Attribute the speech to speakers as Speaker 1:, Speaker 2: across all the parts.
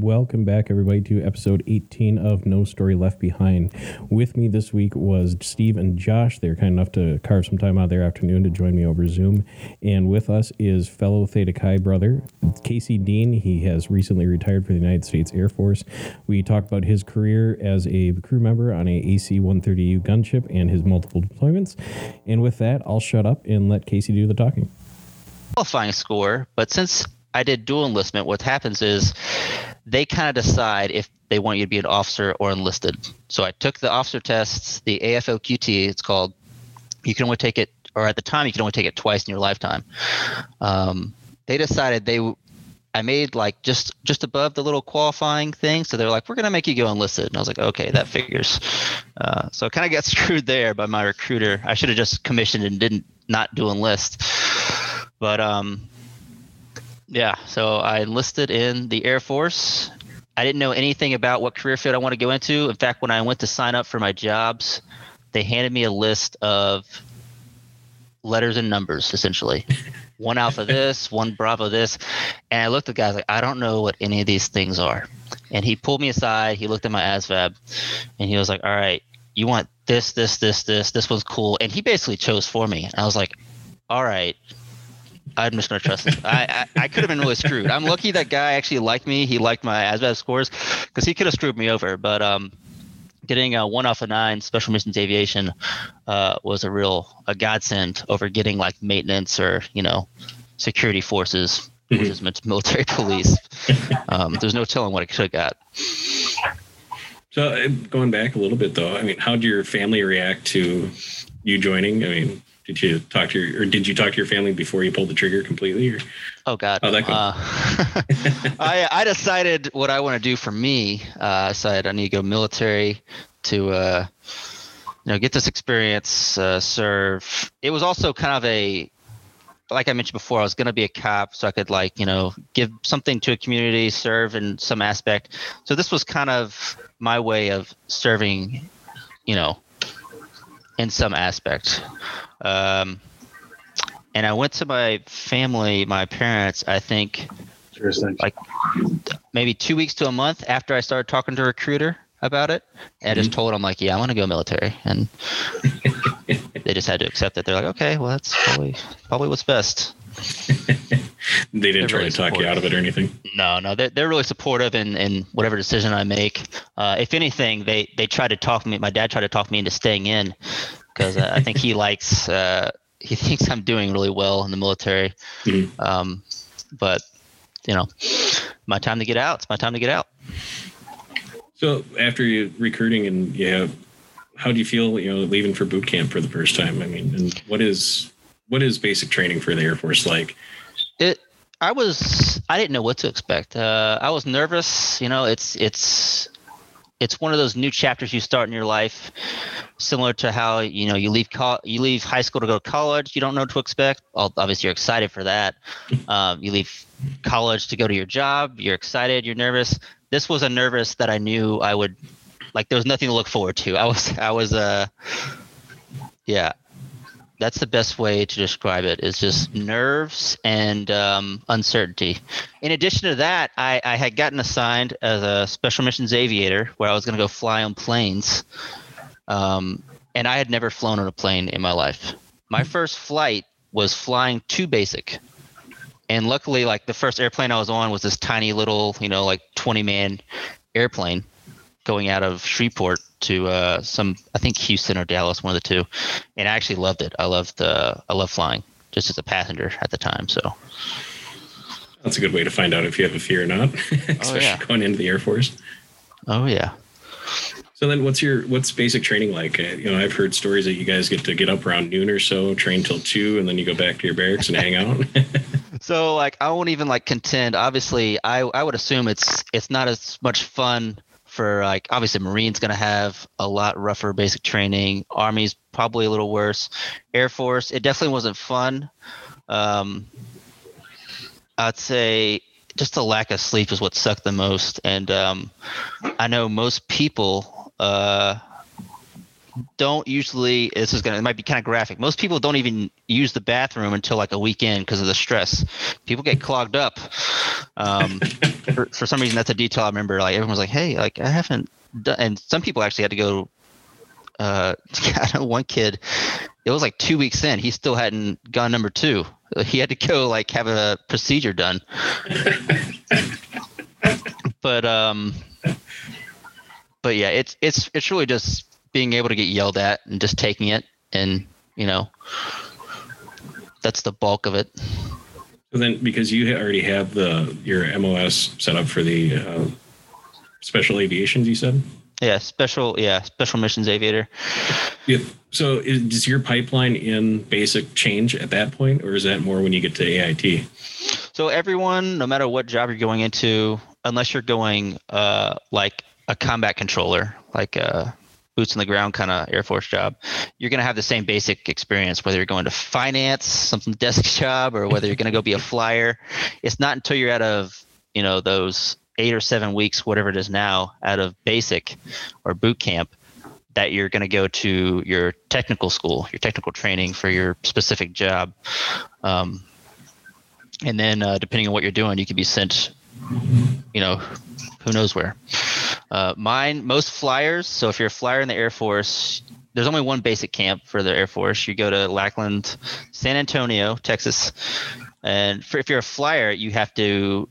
Speaker 1: Welcome back, everybody, to episode 18 of No Story Left Behind. With me this week was Steve and Josh. They were kind enough to carve some time out of their afternoon to join me over Zoom. And with us is fellow Theta Chi brother, Casey Dean. He has recently retired from the United States Air Force. We talked about his career as a crew member on a AC 130U gunship and his multiple deployments. And with that, I'll shut up and let Casey do the talking.
Speaker 2: Qualifying score, but since I did dual enlistment, what happens is they kind of decide if they want you to be an officer or enlisted. So I took the officer tests, the AFOQT, it's called. You can only take it, or at the time, you can only take it twice in your lifetime. Um, they decided they, I made like just just above the little qualifying thing, so they're like, we're gonna make you go enlisted, and I was like, okay, that figures. Uh, so I kind of got screwed there by my recruiter. I should have just commissioned and didn't not do enlist, but um, yeah, so I enlisted in the Air Force. I didn't know anything about what career field I want to go into. In fact, when I went to sign up for my jobs, they handed me a list of letters and numbers, essentially. one alpha this, one bravo this. And I looked at the guy like, I don't know what any of these things are. And he pulled me aside. He looked at my ASVAB and he was like, All right, you want this, this, this, this, this one's cool. And he basically chose for me. And I was like, All right, I'm just gonna trust him. I, I, I could have been really screwed. I'm lucky that guy actually liked me. He liked my ASVAB scores because he could have screwed me over. But um, getting a one off of nine special missions aviation uh, was a real a godsend over getting like maintenance or you know security forces, which is military police. Um, there's no telling what I could have got.
Speaker 3: So uh, going back a little bit though, I mean, how did your family react to you joining? I mean, did you talk to your, or did you talk to your family before you pulled the trigger completely? Or?
Speaker 2: Oh God. Oh, that uh, I I decided what I want to do for me. Uh, I decided I need to go military to uh, you know get this experience, uh, serve. It was also kind of a like I mentioned before, I was going to be a cop, so I could like you know give something to a community, serve in some aspect. So this was kind of my way of serving, you know, in some aspect. Um, and I went to my family, my parents, I think like maybe two weeks to a month after I started talking to a recruiter about it. And I just mm-hmm. told them like, yeah, I want to go military. And they just had to accept it. They're like, okay, well, that's probably, probably what's best.
Speaker 3: they didn't they're try really to talk supportive. you out of it or anything.
Speaker 2: No, no, they're, they're really supportive in, in whatever decision I make. Uh, if anything, they, they tried to talk me, my dad tried to talk me into staying in because uh, I think he likes uh, he thinks I'm doing really well in the military. Mm-hmm. Um, but you know, my time to get out. It's my time to get out.
Speaker 3: So after you recruiting and yeah, how do you feel? You know, leaving for boot camp for the first time. I mean, and what is what is basic training for the Air Force like?
Speaker 2: It. I was. I didn't know what to expect. Uh, I was nervous. You know, it's it's it's one of those new chapters you start in your life similar to how you know you leave co- you leave high school to go to college you don't know what to expect obviously you're excited for that um, you leave college to go to your job you're excited you're nervous this was a nervous that i knew i would like there was nothing to look forward to i was i was uh yeah that's the best way to describe it is just nerves and um, uncertainty. In addition to that I, I had gotten assigned as a special missions aviator where i was going to go fly on planes um, and i had never flown on a plane in my life. My first flight was flying to basic and luckily like the first airplane i was on was this tiny little you know like 20 man airplane going out of shreveport to uh, some I think Houston or Dallas, one of the two, and I actually loved it. I loved uh, I love flying just as a passenger at the time. So
Speaker 3: that's a good way to find out if you have a fear or not, especially oh, yeah. going into the Air Force.
Speaker 2: Oh yeah.
Speaker 3: So then, what's your what's basic training like? Uh, you know, I've heard stories that you guys get to get up around noon or so, train till two, and then you go back to your barracks and hang out.
Speaker 2: so, like, I won't even like contend. Obviously, I I would assume it's it's not as much fun for like obviously Marines to have a lot rougher basic training. Army's probably a little worse. Air Force, it definitely wasn't fun. Um, I'd say just the lack of sleep is what sucked the most. And um, I know most people uh, don't usually. This is gonna. It might be kind of graphic. Most people don't even use the bathroom until like a weekend because of the stress. People get clogged up. Um, for, for some reason, that's a detail I remember. Like everyone was like, "Hey, like I haven't done," and some people actually had to go. Uh, I know one kid. It was like two weeks in. He still hadn't gone number two. He had to go like have a procedure done. but um, but yeah, it's it's it's really just being able to get yelled at and just taking it, and you know, that's the bulk of it.
Speaker 3: So then, because you already have the your MOS set up for the uh, special aviations, you said.
Speaker 2: Yeah, special. Yeah, special missions aviator.
Speaker 3: Yeah. So, is, does your pipeline in basic change at that point, or is that more when you get to AIT?
Speaker 2: So everyone, no matter what job you're going into, unless you're going uh, like a combat controller, like a boots on the ground kind of Air Force job, you're going to have the same basic experience, whether you're going to finance some desk job or whether you're going to go be a flyer. It's not until you're out of you know those eight or seven weeks, whatever it is now, out of basic or boot camp, that you're going to go to your technical school, your technical training for your specific job. Um, and then, uh, depending on what you're doing, you could be sent, you know, who knows where. Uh, mine, most flyers. So if you're a flyer in the Air Force, there's only one basic camp for the Air Force. You go to Lackland, San Antonio, Texas, and for, if you're a flyer, you have to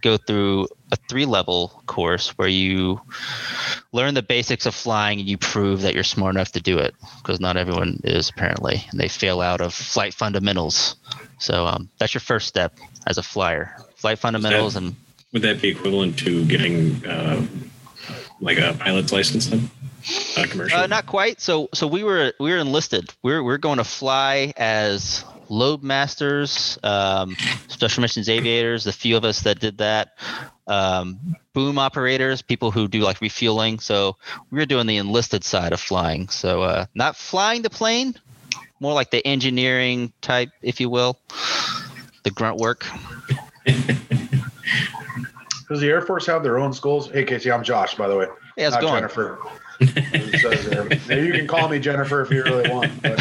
Speaker 2: go through a three level course where you learn the basics of flying and you prove that you're smart enough to do it because not everyone is apparently and they fail out of flight fundamentals so um, that's your first step as a flyer flight fundamentals
Speaker 3: that,
Speaker 2: and
Speaker 3: would that be equivalent to getting uh, like a pilot's license then uh, commercial
Speaker 2: uh, not quite so so we were we were enlisted we we're, we're going to fly as load masters, um, special missions aviators, the few of us that did that, um, boom operators, people who do like refueling. So we were doing the enlisted side of flying. So uh, not flying the plane, more like the engineering type, if you will, the grunt work.
Speaker 4: Does the Air Force have their own schools? Hey, Casey, I'm Josh, by the way.
Speaker 2: Yeah, it's
Speaker 4: Not
Speaker 2: going.
Speaker 4: Jennifer. It you can call me Jennifer if you really want. But,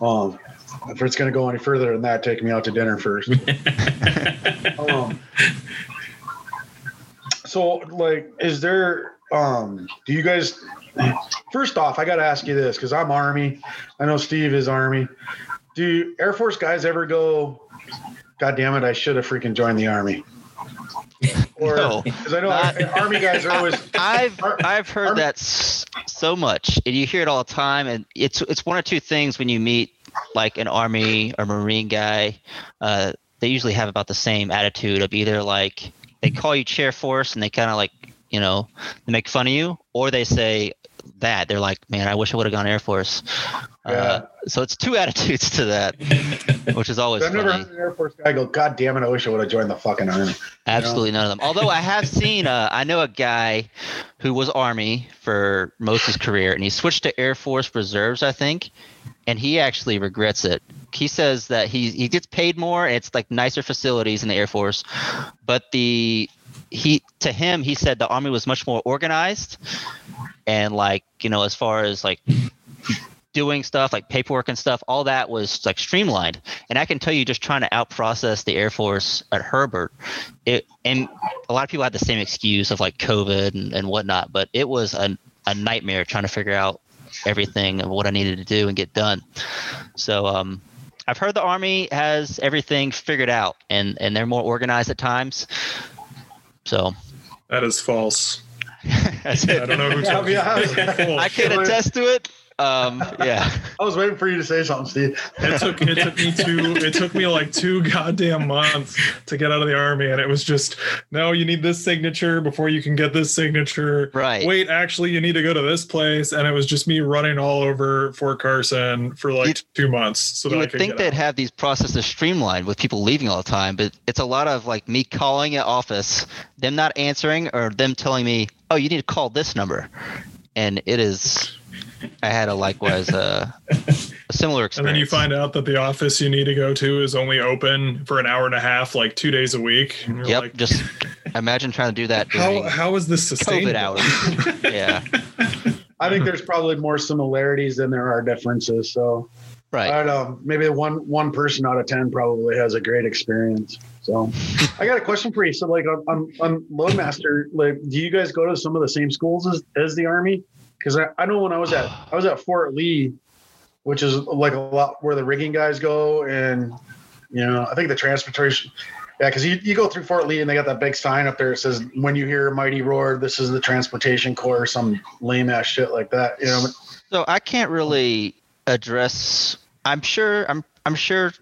Speaker 4: um, if it's going to go any further than that, take me out to dinner first. um, so, like, is there? Um, do you guys? First off, I got to ask you this because I'm Army. I know Steve is Army. Do Air Force guys ever go? God damn it! I should have freaking joined the Army. Or
Speaker 2: No,
Speaker 4: because I know
Speaker 2: not-
Speaker 4: Army guys are always.
Speaker 2: I've
Speaker 4: Ar-
Speaker 2: I've heard
Speaker 4: Army-
Speaker 2: that so much, and you hear it all the time. And it's it's one or two things when you meet like an army or marine guy. Uh, they usually have about the same attitude of either like they call you chair force and they kind of like you know they make fun of you, or they say that they're like, man, I wish I would have gone Air Force. Uh, so it's two attitudes to that, which is always
Speaker 4: I've
Speaker 2: funny.
Speaker 4: never heard an Air Force guy go, God damn it, I wish I would have joined the fucking Army.
Speaker 2: Absolutely none of them. Although I have seen, uh, I know a guy who was Army for most of his career, and he switched to Air Force Reserves, I think, and he actually regrets it. He says that he he gets paid more. And it's like nicer facilities in the Air Force, but the he to him he said the Army was much more organized, and like you know as far as like doing stuff like paperwork and stuff all that was like streamlined. And i can tell you just trying to outprocess the air force at Hurlburt it and a lot of people had the same excuse of like covid and, and whatnot but it was a, a nightmare trying to figure out everything of what i needed to do and get done. So um i've heard the army has everything figured out and and they're more organized at times so
Speaker 5: That is false.
Speaker 2: that's
Speaker 5: I don't know who
Speaker 4: Yeah,
Speaker 5: told you.
Speaker 4: yeah.
Speaker 2: i can attest to it um yeah
Speaker 4: I was waiting for you to say something, Steve.
Speaker 5: It took it took me two it took me like two goddamn months to get out of the army, and it was just no, you need this signature before you can get this signature.
Speaker 2: Right.
Speaker 5: Wait, actually, you need to go to this place, and it was just me running all over Fort Carson for like
Speaker 2: You'd-
Speaker 5: two months. So
Speaker 2: you
Speaker 5: that I
Speaker 2: would
Speaker 5: could
Speaker 2: think they'd
Speaker 5: out.
Speaker 2: have these processes streamlined with people leaving all the time, but it's a lot of like me calling an office, them not answering, or them telling me, "Oh, you need to call this number," and it is. I had a likewise uh, a similar experience.
Speaker 5: And then you find out that the office you need to go to is only open for an hour and a half, like two days a week. And you're
Speaker 2: Yep,
Speaker 5: like,
Speaker 2: just imagine trying to do that
Speaker 5: how
Speaker 2: during
Speaker 5: how is this sustainable?
Speaker 2: COVID hours. yeah,
Speaker 4: I think there's probably more similarities than there are differences. So
Speaker 2: Right.
Speaker 4: I don't know. Maybe one one person out of ten probably has a great experience. So I got a question for you. So like I'm on, on Loadmaster, like do you guys go to some of the same schools as, as the Army? Because I, I know when I was at I was at Fort Lee, which is like a lot where the rigging guys go, and you know I think the transportation. Yeah, because you, you go through Fort Lee and they got that big sign up there that says, "When you hear a mighty roar, this is the transportation corps," or some lame ass shit like that. You know,
Speaker 2: So I can't really address. I'm sure. I'm. I'm sure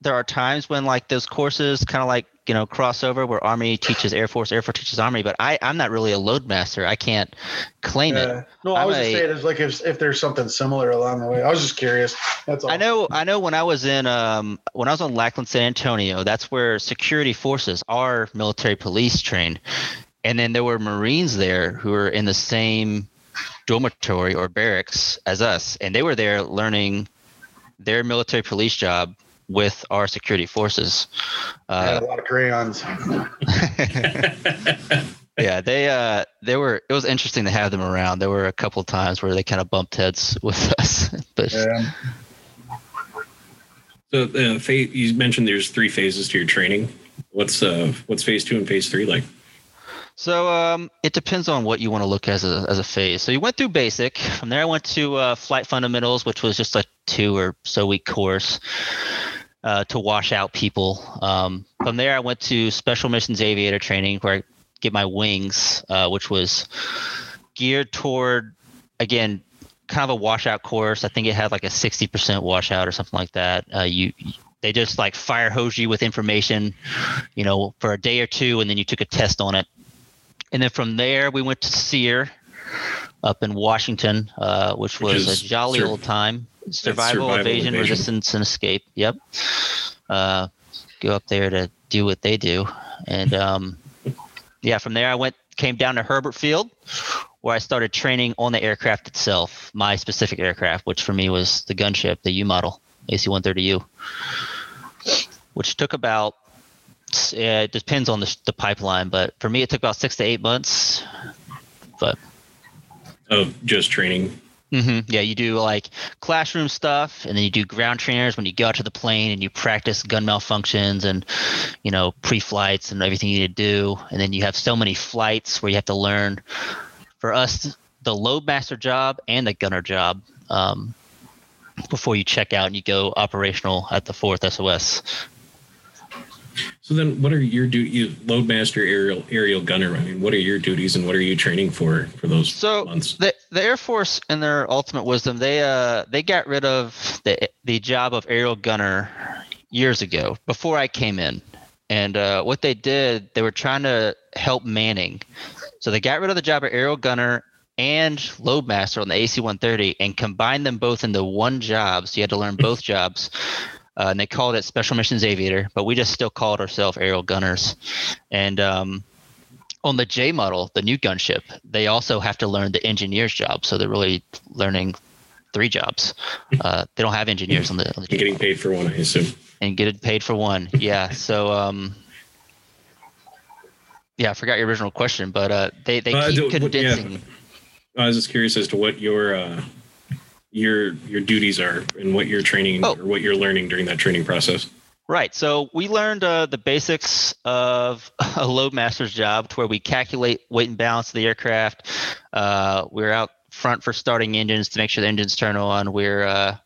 Speaker 2: there are times when like those courses kind of like you know crossover where Army teaches Air Force, Air Force teaches Army. But I. I'm not really a load master. I can't claim it.
Speaker 4: No, I
Speaker 2: I'm
Speaker 4: was just saying it's like if, if there's something similar along the way. I was just curious. That's all.
Speaker 2: I know. I know. When I was in, um, when I was on Lackland, San Antonio, that's where security forces, our military police, trained, and then there were Marines there who were in the same dormitory or barracks as us, and they were there learning their military police job with our security forces.
Speaker 4: I had
Speaker 2: Uh,
Speaker 4: a lot of crayons.
Speaker 2: yeah, they uh, they were. It was interesting to have them around. There were a couple times where they kind of bumped heads with us, but
Speaker 4: Yeah.
Speaker 3: So uh, phase, you mentioned there's three phases to your training. What's uh what's phase two and phase three like?
Speaker 2: So um, it depends on what you want to look as a as a phase. So you went through basic. From there, I went to uh, flight fundamentals, which was just a two or so week course uh, to wash out people. Um, from there, I went to special missions aviator training, where I get my wings, uh, which was geared toward again kind of a washout course. I think it had like a sixty percent washout or something like that. Uh, you they just like fire hose you with information, you know, for a day or two, and then you took a test on it and then from there we went to SERE up in Washington, uh, which
Speaker 3: Which
Speaker 2: was a jolly
Speaker 3: sur-
Speaker 2: old time. Survival,
Speaker 3: survival,
Speaker 2: evasion,
Speaker 3: evasion.
Speaker 2: resistance, and escape. Yep. Uh, go up there to do what they do, and um, yeah, from there I went came down to Hurlburt Field, where I started training on the aircraft itself, my specific aircraft, which for me was the gunship, the U model, AC-130U, which took about yeah, it depends on the, the pipeline, but for me, it took about six to eight months. But
Speaker 3: Of just training.
Speaker 2: Hmm yeah, you do like classroom stuff, and then you do ground trainers when you go out to the plane and you practice gun malfunctions and you know pre-flights and everything you need to do, and then you have so many flights where you have to learn. For us, the loadmaster job and the gunner job. Um, before you check out and you go operational at the fourth SOS.
Speaker 3: So then, what are your du- you loadmaster aerial aerial gunner? I mean, what are your duties and what are you training for for those
Speaker 2: So
Speaker 3: months?
Speaker 2: the the Air Force, in their ultimate wisdom, they uh they got rid of the the job of aerial gunner years ago before I came in, and uh, what they did, they were trying to help Manning, so they got rid of the job of aerial gunner and loadmaster on the AC-130 and combined them both into one job. So you had to learn both jobs. Uh, and they called it Special Missions Aviator, but we just still called ourselves aerial gunners. And um, on the J model, the new gunship, they also have to learn the engineer's job. So they're really learning three jobs. Uh, they don't have engineers on the, on the J
Speaker 3: Getting paid for one, I assume.
Speaker 2: and get it paid for one. Yeah. So um, yeah, I forgot your original question, but uh, they they
Speaker 3: Uh,
Speaker 2: keep
Speaker 3: do- what- yeah.
Speaker 2: condensing.
Speaker 3: I was just curious as to what your uh, your your duties are and what you're training
Speaker 2: Oh.
Speaker 3: or what you're learning during that training process.
Speaker 2: Right. So we learned uh, the basics of a loadmaster's job to where we calculate weight and balance of the aircraft. Uh, we're out front for starting engines to make sure the engines turn on. We're uh,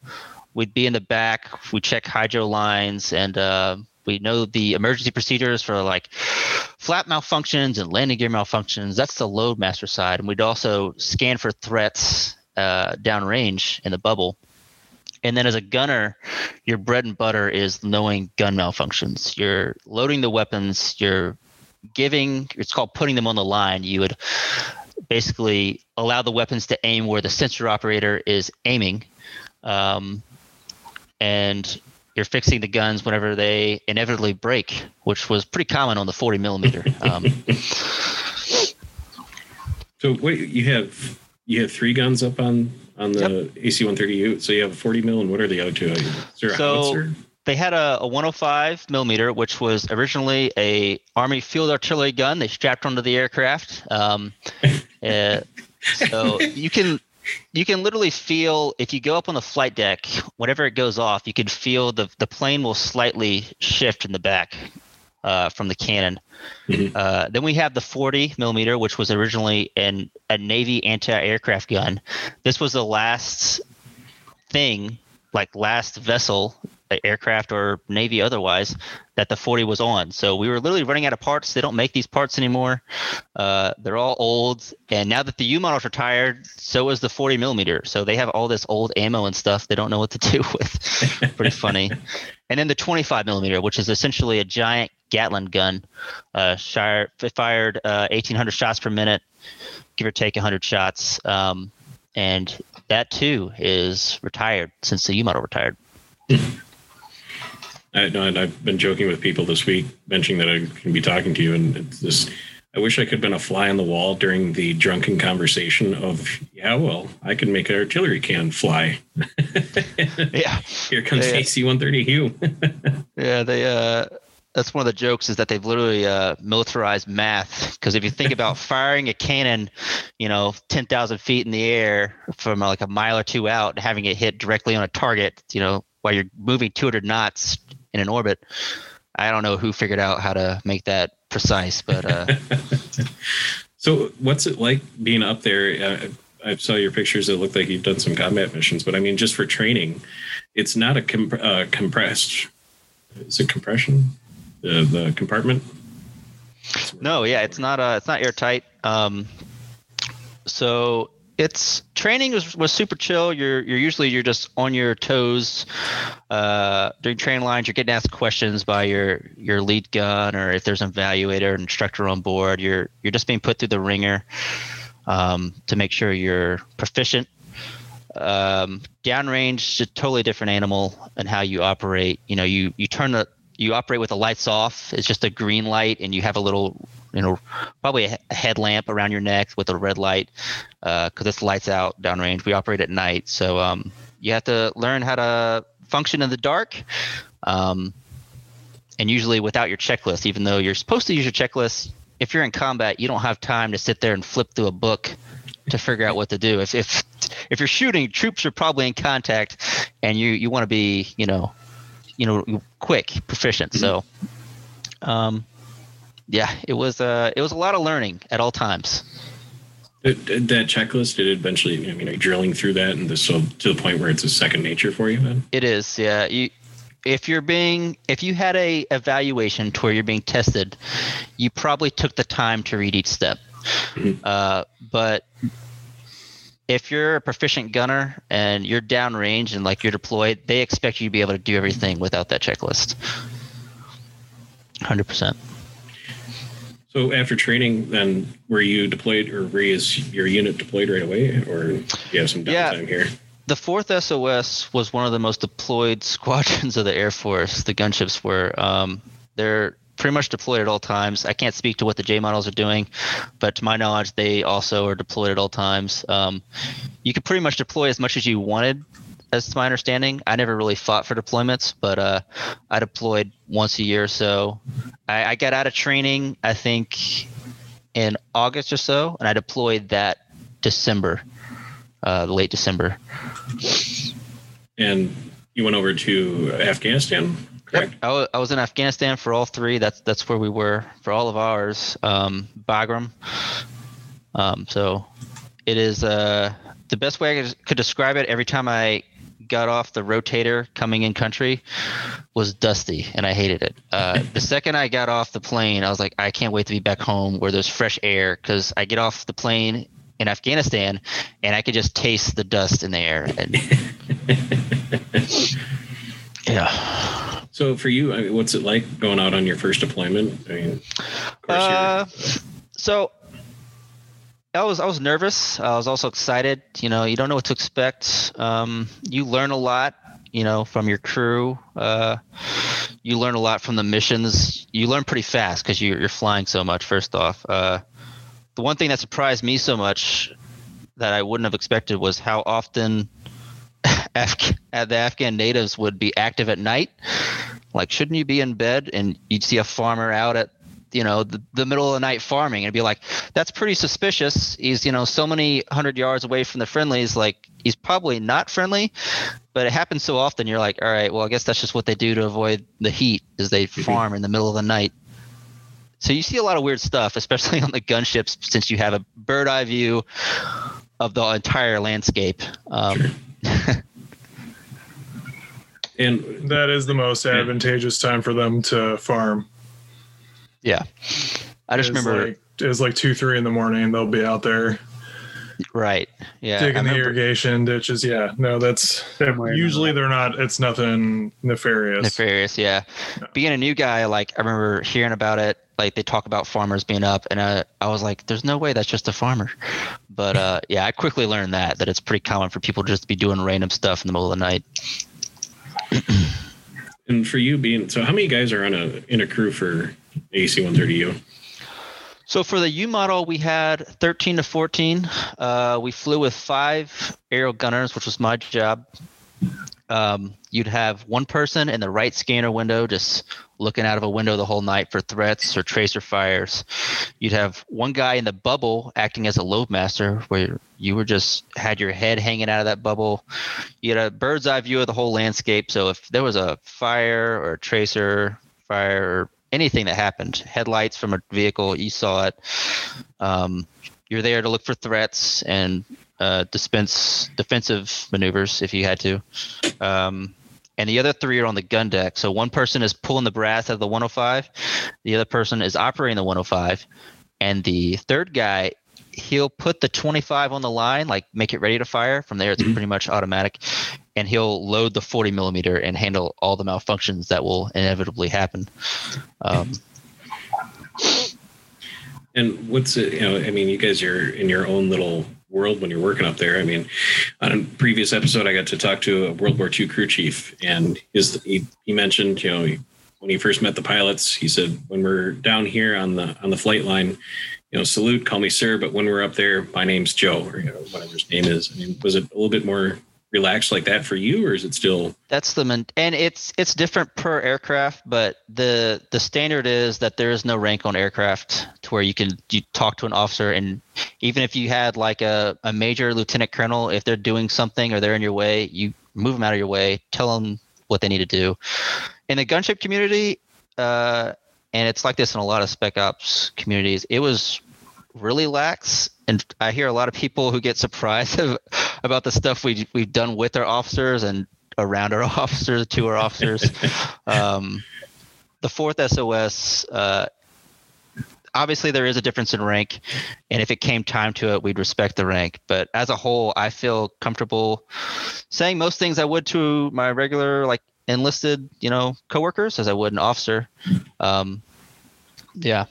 Speaker 2: we'd be in the back. We check hydro lines and uh, we know the emergency procedures for like flap malfunctions and landing gear malfunctions. That's the loadmaster side, and we'd also scan for threats uh, downrange in the bubble. And then as a gunner, your bread and butter is knowing gun malfunctions. You're loading the weapons. You're giving. It's called putting them on the line. You would basically allow the weapons to aim where the sensor operator is aiming, um, and you're fixing the guns whenever they inevitably break, which was pretty common on the 40 millimeter. Um,
Speaker 3: So you have you have three guns up on on the AC-130U. So you have a 40 mil, and what are the other two? Is there a
Speaker 2: So- they had a, a 105 millimeter, which was originally a Army field artillery gun. They strapped onto the aircraft. Um, uh, so you can you can literally feel if you go up on the flight deck, whenever it goes off, you can feel the the plane will slightly shift in the back uh, from the cannon.
Speaker 3: Mhm.
Speaker 2: Uh, then we have the 40 millimeter, which was originally an a Navy anti-aircraft gun. This was the last thing, like last vessel, aircraft or Navy otherwise, that the 40 was on. So we were literally running out of parts. They don't make these parts anymore. Uh, they're all old, and now that the U model's retired, so is the 40 millimeter. So they have all this old ammo and stuff. They don't know what to do with. Pretty funny. And then the 25 millimeter, which is essentially a giant Gatling gun, uh, shire, fired uh, 1,800 shots per minute, give or take 100 shots. Um, and that too is retired since the U model retired.
Speaker 3: I know and I've been joking with people this week, mentioning that I can be talking to you, and it's this. I wish I could have been a fly on the wall during the drunken conversation of, yeah, well, I can make an artillery can fly.
Speaker 2: Yeah.
Speaker 3: Here comes
Speaker 2: Yeah.
Speaker 3: AC 130 U.
Speaker 2: Yeah, they uh that's one of the jokes is that they've literally uh, militarized math. Because if you think about firing a cannon, you know, ten thousand feet in the air from uh, like a mile or two out, and having it hit directly on a target, you know, while you're moving two hundred knots in an orbit, I don't know who figured out how to make that precise, but uh,
Speaker 3: So, what's it like being up there? Uh, I saw your pictures. It looked like you've done some combat missions, but I mean, just for training, it's not a comp- uh, compressed. Is it compression? The compartment.
Speaker 2: No, yeah, it's not uh it's not airtight. Um so it's training was, was super chill. You're you're usually you're just on your toes uh during training lines, you're getting asked questions by your your lead gun or if there's an evaluator, an instructor on board, you're you're just being put through the ringer um to make sure you're proficient. Um downrange a totally different animal and how you operate. You know, you you turn the you operate with the lights off. It's just a green light, and you have a little, you know, probably a, headlamp around your neck with a red light, because it's lights out downrange. We operate at night, so um, you have to learn how to function in the dark, um, and usually without your checklist. Even though you're supposed to use your checklist, if you're in combat, you don't have time to sit there and flip through a book to figure out what to do. If if if you're shooting, troops are probably in contact, and you you want to be, you know, you know, quick, proficient. So, um, yeah, it was uh, it was a lot of learning at all times.
Speaker 3: Did- did that checklist did it eventually. I mean, are you drilling through that, and this so to the point where it's a second nature for you. Then
Speaker 2: It is, yeah. You, if you're being, if you had a evaluation to where you're being tested, you probably took the time to read each step.
Speaker 3: Mhm.
Speaker 2: Uh, but if you're a proficient gunner and you're downrange and like you're deployed, they expect you to be able to do everything without that checklist. Hundred percent.
Speaker 3: So after training, then were you deployed, or were you, your unit deployed right away, or do you have some
Speaker 2: Yeah.
Speaker 3: downtime here?
Speaker 2: The fourth SOS was one of the most deployed squadrons of the Air Force. The gunships were. Um, they're pretty much deployed at all times. I can't speak to what the J models are doing, but to my knowledge, they also are deployed at all times. Um, you could pretty much deploy as much as you wanted, as to my understanding. I never really fought for deployments, but uh, I deployed once a year or so. I, I got out of training, I think, in August or so, and I deployed that December, uh, late December.
Speaker 3: And you went over to Afghanistan, correct?
Speaker 2: I was in Afghanistan for all three. That's that's where we were for all of ours. Um, Bagram. Um, so it is uh, the best way I could, could describe it. Every time I got off the rotator coming in country was dusty and I hated it. Uh, the second I got off the plane, I was like, I can't wait to be back home where there's fresh air because I get off the plane in Afghanistan and I could just taste the dust in the air. And yeah.
Speaker 3: So for you, I mean, what's it like going out on your first deployment? I mean,
Speaker 2: Uh, so I was I was nervous. I was also excited. You know, you don't know what to expect. Um, you learn a lot. You know, from your crew. Uh, you learn a lot from the missions. You learn pretty fast because you're you're flying so much. First off, uh, the one thing that surprised me so much that I wouldn't have expected was how often Af- uh, the Afghan natives would be active at night. Like, shouldn't you be in bed? And you'd see a farmer out at you know the, the middle of the night farming. And be like that's pretty suspicious. He's you know so many hundred yards away from the friendlies. Like he's probably not friendly but it happens so often. You're like all right well i guess that's just what they do to avoid the heat is they farm in the middle of the night. So you see a lot of weird stuff especially on the gunships since you have a bird eye view of the entire landscape. Um,
Speaker 3: And
Speaker 5: That is the most advantageous time for them to farm.
Speaker 2: yeah i just
Speaker 5: It's
Speaker 2: remember
Speaker 5: like, it's like two, three in the morning. They'll be out there
Speaker 2: right yeah I
Speaker 5: digging the irrigation ditches. Yeah, no, that's usually they're not. It's nothing nefarious.
Speaker 2: Nefarious, yeah. Being a new guy, like I remember hearing about it. Like they talk about farmers being up, and uh, I was like, "There's no way that's just a farmer." But uh, yeah, I quickly learned that that it's pretty common for people just to be doing random stuff in the middle of the night.
Speaker 3: and for you being so, how many guys are on a in a crew for AC 130U?
Speaker 2: So for the U model, we had 13 to 14. Uh, we flew with five aerial gunners, which was my job. Um, you'd have one person in the right scanner window, just looking out of a window the whole night for threats or tracer fires. You'd have one guy in the bubble acting as a load master, where you were just had your head hanging out of that bubble. You had a bird's eye view of the whole landscape. So if there was a fire or a tracer fire or anything that happened, headlights from a vehicle, you saw it. Um, you're there to look for threats and uh, dispense defensive maneuvers if you had to. Um, and the other three are on the gun deck. So one person is pulling the brass out of the 105, the other person is operating the 105, and the third guy he'll put the 25 on the line, like make it ready to fire. From there, it's
Speaker 3: Mhm.
Speaker 2: pretty much automatic, and he'll load the 40 millimeter and handle all the malfunctions that will inevitably happen. Um,
Speaker 3: And what's it? You know, I mean, you guys are in your own little world when you're working up there. I mean, on a previous episode, I got to talk to a World War II crew chief, and his he, he mentioned, you know, when he first met the pilots, he said, when we're down here on the on the flight line, you know, salute, call me sir, but when we're up there, my name's Joe, or you know, whatever his name is. I mean, was it a little bit more relaxed like that for you, or is it still?
Speaker 2: That's the and it's it's different per aircraft, but the the standard is that there is no rank on aircraft to where you can you talk to an officer and even if you had like a, a major lieutenant colonel, if they're doing something or they're in your way, you move them out of your way, tell them what they need to do. In the gunship community, uh, and it's like this in a lot of spec ops communities, it was really lax and i hear a lot of people who get surprised about the stuff we, we've done with our officers and around our officers to our officers. Um, the fourth sos uh, obviously there is a difference in rank and if it came time to it we'd respect the rank. But as a whole i feel comfortable saying most things i would to my regular like enlisted you know coworkers as i would an officer. Um, yeah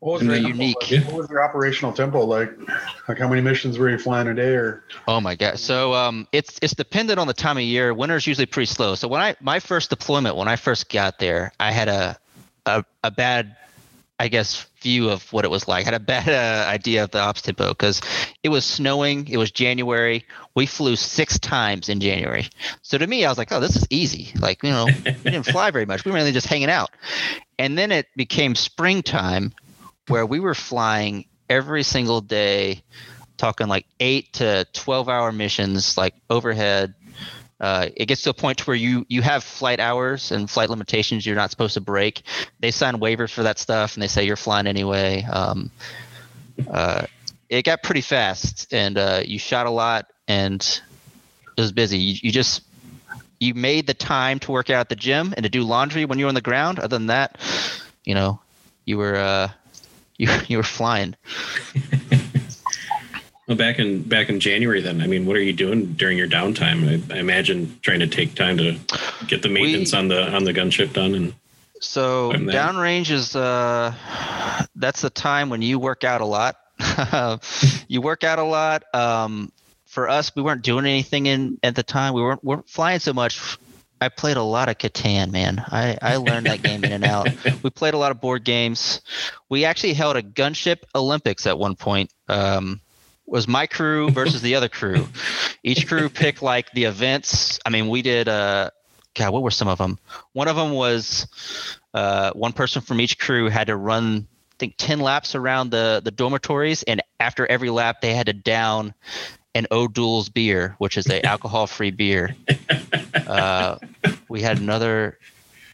Speaker 4: What was,
Speaker 3: And
Speaker 4: your,
Speaker 3: then-
Speaker 2: unique.
Speaker 4: what was your operational tempo like? Like how many missions were you flying a day or?
Speaker 2: Oh my god. So um it's it's dependent on the time of year. Winter's usually pretty slow. So when I my first deployment when I first got there, I had a a, a bad I guess view of what it was like. I had a bad uh, idea of the ops tempo because it was snowing. It was January. We flew six times in January. So to me, I was like, "Oh, this is easy." Like you know, we didn't fly very much. We were mainly just hanging out. And then it became springtime, where we were flying every single day, talking like eight to twelve hour missions, like overhead. Uh, it gets to a point where you you have flight hours and flight limitations you're not supposed to break. They sign waivers for that stuff, and they say you're flying anyway. Um, uh, it got pretty fast, and uh, you shot a lot, and it was busy. You, you just you made the time to work out at the gym and to do laundry when you were on the ground. Other than that, you know, you were uh, you you were flying.
Speaker 3: Well, back in back in January, then I mean, what are you doing during your downtime? I, I imagine trying to take time to get the maintenance on the on the gunship done, and
Speaker 2: So downrange is uh, that's the time when you work out a lot. you work out a lot. Um, for us, we weren't doing anything in at the time. We weren't weren't flying so much. I played a lot of Catan, man. I, I learned that game in and out. We played a lot of board games. We actually held a gunship Olympics at one point. Um, was my crew versus the other crew. Each crew picked like the events. I mean, we did uh, God, what were some of them? One of them was uh, one person from each crew had to run, I think, ten laps around the the dormitories, and after every lap, they had to down an O'Doul's beer, which is a alcohol free beer. Uh, we had another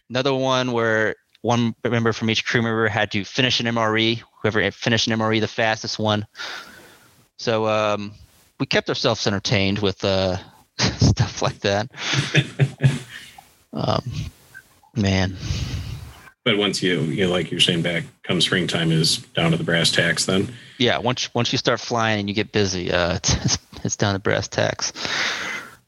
Speaker 2: another one where one member from each crew member had to finish an MRE. Whoever finished an MRE the fastest one. So um, we kept ourselves entertained with uh, stuff like that. um, man.
Speaker 3: But once you, you know, like you're saying, back come springtime is down to the brass tacks. Then
Speaker 2: Yeah, once once you start flying and you get busy, uh, it's, it's down to brass tacks.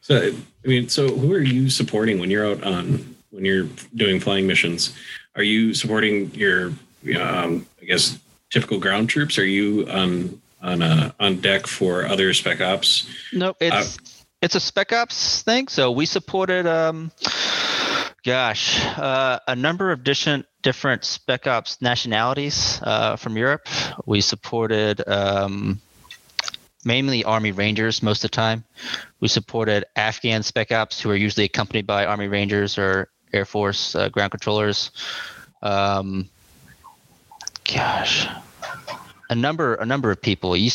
Speaker 3: So, I mean, so who are you supporting when you're out on when you're doing flying missions? Are you supporting your, um, I guess, typical ground troops? Are you on on uh, on deck for other spec ops?
Speaker 2: Nope, it's it's a spec ops thing. So we supported, um, gosh, uh, a number of different different spec ops nationalities uh, from Europe. We supported. Um, mainly Army Rangers most of the time. We supported Afghan spec ops who are usually accompanied by Army Rangers or Air Force uh, ground controllers. Um, gosh, a number a number of people. You,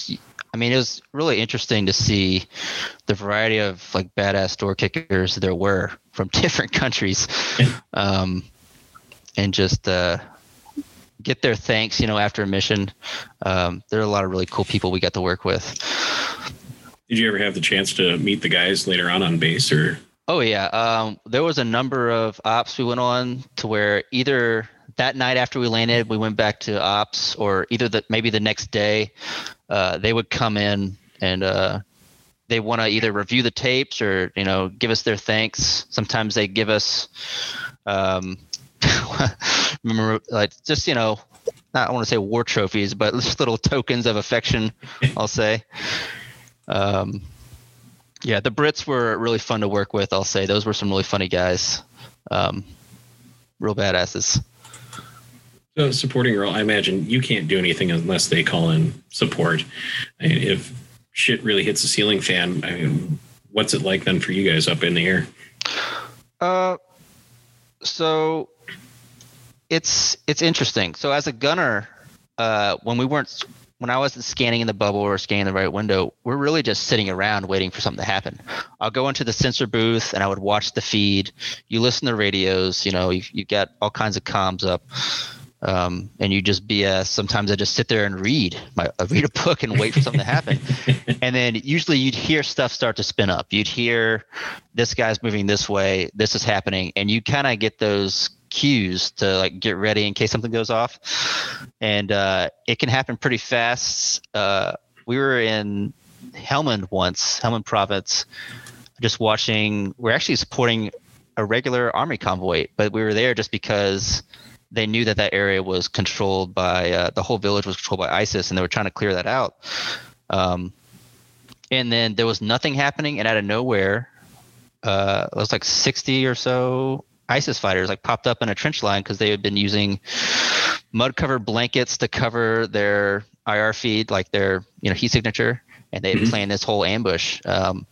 Speaker 2: I mean, it was really interesting to see the variety of like badass door kickers there were from different countries, um, and just uh, get their thanks. You know, after a mission, um, there are a lot of really cool people we got to work with.
Speaker 3: Did you ever have the chance to meet the guys later on on base, or?
Speaker 2: Oh yeah, um, there was a number of ops we went on to where either that night after we landed, we went back to ops, or either that maybe the next day, uh, they would come in and uh, they want to either review the tapes or you know give us their thanks. Sometimes they give us, um, remember, like just you know, not I want to say war trophies, but just little tokens of affection. I'll say. Um, yeah, the Brits were really fun to work with. I'll say those were some really funny guys, um, real badasses.
Speaker 3: So supporting role, I imagine you can't do anything unless they call in support. I mean, if shit really hits the ceiling fan, I mean, what's it like then for you guys up in the air?
Speaker 2: Uh, so it's it's interesting. So as a gunner, uh, when we weren't when I wasn't scanning in the bubble or scanning the right window, we're really just sitting around waiting for something to happen. I'll go into the sensor booth and I would watch the feed. You listen to radios, you know, you you got all kinds of comms up. Um, and you just BS. Sometimes I just sit there and read my uh, read a book and wait for something to happen. and then usually you'd hear stuff start to spin up. You'd hear this guy's moving this way, this is happening, and you kind of get those cues to like get ready in case something goes off. And uh, it can happen pretty fast. Uh, we were in Helmand once, Helmand province, just watching. We're actually supporting a regular army convoy, but we were there just because they knew that that area was controlled by uh, the whole village was controlled by ISIS, and they were trying to clear that out. Um, and then there was nothing happening, and out of nowhere, uh, it was like 60 or so ISIS fighters like popped up in a trench line because they had been using mud covered blankets to cover their IR feed, like their you know heat signature, and they had
Speaker 3: Mhm.
Speaker 2: planned this whole ambush. Um,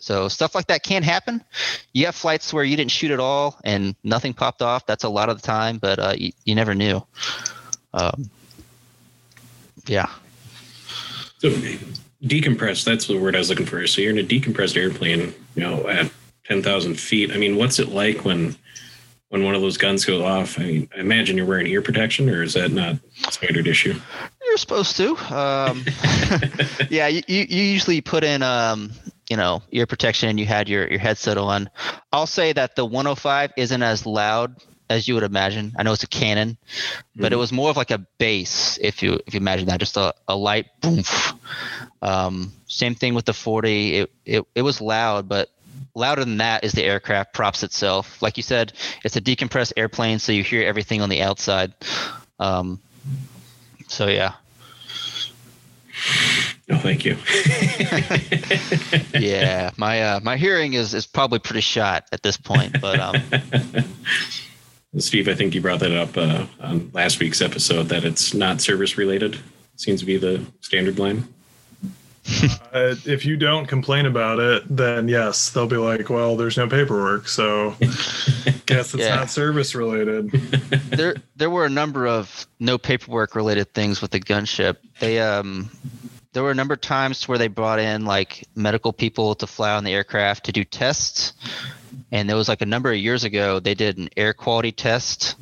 Speaker 2: so stuff like that can happen. You have flights where you didn't shoot at all and nothing popped off. That's a lot of the time, but uh, you, you never knew. Um, yeah.
Speaker 3: So decompressed, that's the word I was looking for. So you're in a decompressed airplane, you know, at 10,000 feet. I mean, what's it like when when one of those guns goes off? I mean, I imagine you're wearing ear protection, or is that not a standard issue?
Speaker 2: You're supposed to. Um, yeah, you, you usually put in um, you know ear protection and you had your your headset on. I'll say that the 105 isn't as loud as you would imagine. I know it's a cannon, but it was more of like a bass if you if you imagine that, just a, a light boom. Um, same thing with the 40. It, it it was loud, but louder than that is the aircraft props itself. Like you said, it's a decompressed airplane, so you hear everything on the outside. Um, so yeah,
Speaker 3: No, thank you.
Speaker 2: yeah. My uh, my hearing is is probably pretty shot at this point, but um,
Speaker 3: Steve, I think you brought that up uh, on last week's episode that it's not service related. Seems to be the standard line.
Speaker 5: Uh, if you don't complain about it, then yes, they'll be like, well, there's no paperwork, so guess it's
Speaker 2: Yeah.
Speaker 5: not service related.
Speaker 2: there there were a number of no paperwork related things with the gunship. They um there were a number of times where they brought in like medical people to fly on the aircraft to do tests. And there was like a number of years ago they did an air quality test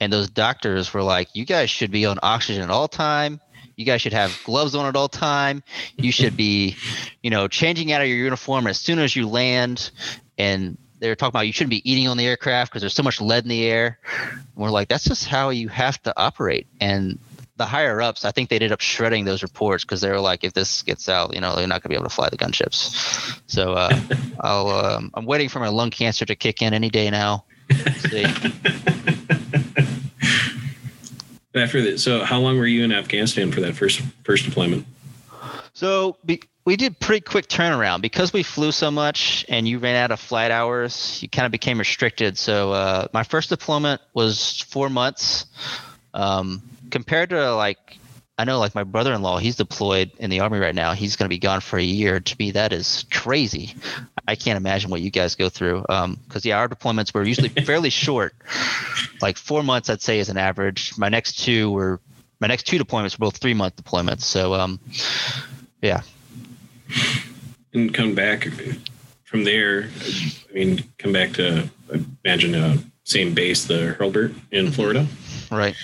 Speaker 2: and those doctors were like, You guys should be on oxygen at all time. You guys should have gloves on at all time. You should be, you know, changing out of your uniform as soon as you land. And they're talking about you shouldn't be eating on the aircraft because there's so much lead in the air. And we're like, that's just how you have to operate. And the higher ups, I think they ended up shredding those reports because they were like, if this gets out, you know, they're not going to be able to fly the gunships. So uh, I'll, um, I'm waiting for my lung cancer to kick in any day now. See.
Speaker 3: After that, so how long were you in Afghanistan for that first first deployment?
Speaker 2: So be, we did pretty quick turnaround because we flew so much and you ran out of flight hours. You kind of became restricted. So uh, my first deployment was four months. Um, compared to like, I know like my brother-in-law, he's deployed in the army right now. He's going to be gone for a year. To me, that is crazy. I can't imagine what you guys go through. Um, because yeah, our deployments were usually fairly short, like four months, I'd say is an average. My next two were my next two deployments were both three month deployments. So um, yeah.
Speaker 3: And come back from there. I mean, come back to imagine uh, same base, the Hurlburt in Florida.
Speaker 2: Right.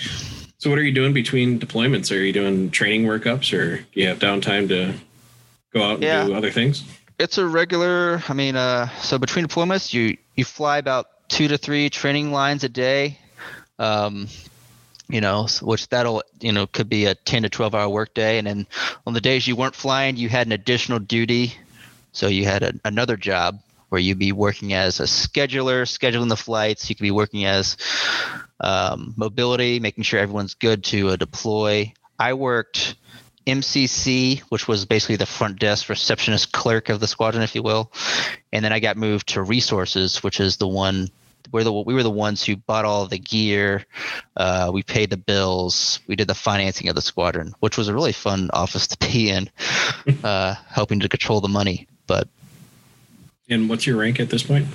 Speaker 3: So what are you doing between deployments? Are you doing training workups, or do you have downtime to go out and
Speaker 2: Yeah.
Speaker 3: do other things?
Speaker 2: It's a regular. I mean, uh, so between deployments, you you fly about two to three training lines a day. Um, you know, which that'll you know could be a ten to twelve hour workday, and then on the days you weren't flying, you had an additional duty. So you had a, another job where you'd be working as a scheduler, scheduling the flights. You could be working as um, mobility, making sure everyone's good to uh, deploy. I worked MCC, which was basically the front desk receptionist clerk of the squadron, if you will, and then I got moved to resources, which is the one we're the we were the ones who bought all the gear, uh, we paid the bills, we did the financing of the squadron, which was a really fun office to be in, uh, helping to control the money. But
Speaker 3: And what's your rank at this point?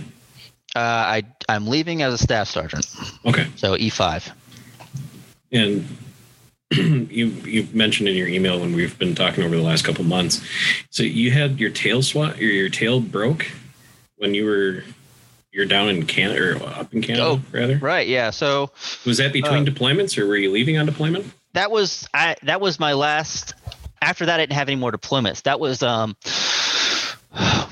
Speaker 2: Uh, I I'm leaving as a staff sergeant,
Speaker 3: Okay.
Speaker 2: so E E5.
Speaker 3: And you you mentioned in your email when we've been talking over the last couple months. So you had your tail swat or your tail broke when you were you're down in Canada or up in Canada
Speaker 2: Oh,
Speaker 3: rather.
Speaker 2: Right? Yeah. So
Speaker 3: Was that between
Speaker 2: Uh,
Speaker 3: deployments or were you leaving on deployment?
Speaker 2: that was I that was my last after that I didn't have any more deployments. That was um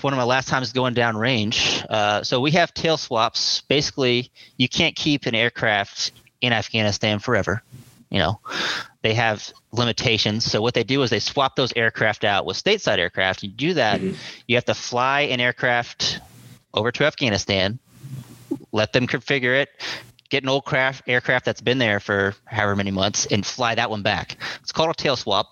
Speaker 2: one of my last times going down range. Uh, so we have tail swaps. Basically, you can't keep an aircraft in Afghanistan forever. You know, they have limitations. So what they do is they swap those aircraft out with stateside aircraft. You do that,
Speaker 3: Mhm.
Speaker 2: you have to fly an aircraft over to Afghanistan, let them configure it, get an old craft aircraft that's been there for however many months, and fly that one back. It's called a tail swap.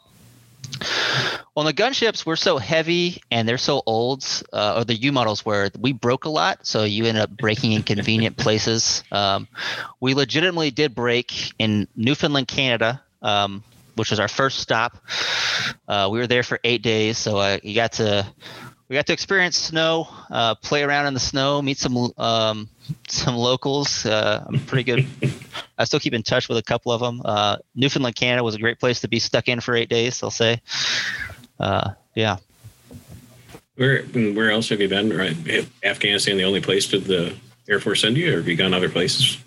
Speaker 2: On the gunships, we're so heavy and they're so old, uh, or the U models were, we broke a lot. So you end up breaking in convenient places. Um, we legitimately did break in Newfoundland, Canada, um, which was our first stop. Uh, we were there for eight days, so uh, you got to we got to experience snow, uh, play around in the snow, meet some um, some locals. Uh, I'm pretty good. I still keep in touch with a couple of them. Uh, Newfoundland, Canada was a great place to be stuck in for eight days. I'll say. Uh, yeah.
Speaker 3: Where where else have you been? Right, Afghanistan, the only place did the Air Force send you, or have you gone other places?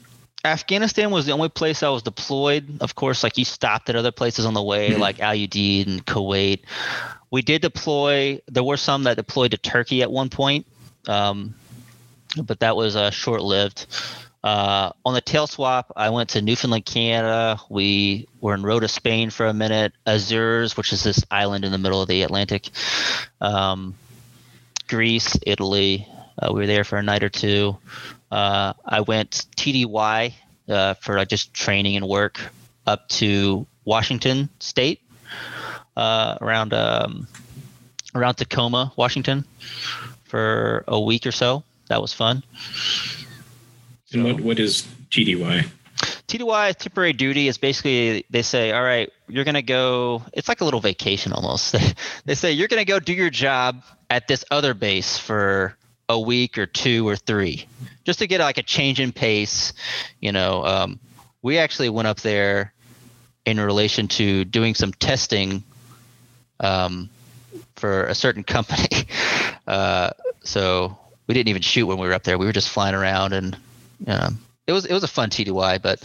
Speaker 2: Afghanistan was the only place I was deployed. Of course, like you stopped at other places on the way,
Speaker 3: Mhm.
Speaker 2: like Al Udeid and Kuwait. We did deploy. There were some that deployed to Turkey at one point, um, but that was uh, short-lived. Uh, on the tail swap, I went to Newfoundland, Canada. We were in Rota, Spain for a minute. Azores, which is this island in the middle of the Atlantic. Um, Greece, Italy. Uh, we were there for a night or two. Uh, I went TDY uh, for like just training and work up to Washington State, uh, around um, around Tacoma, Washington, for a week or so. That was fun.
Speaker 3: And
Speaker 2: So-
Speaker 3: what what is TDY?
Speaker 2: TDY temporary duty is basically they say, all right, you're gonna go. It's like a little vacation almost. they say you're gonna go do your job at this other base for a week or two or three, just to get like a change in pace. You know, um, we actually went up there in relation to doing some testing um, for a certain company. Uh, so we didn't even shoot when we were up there. We were just flying around and um, it was it was a fun TDY. But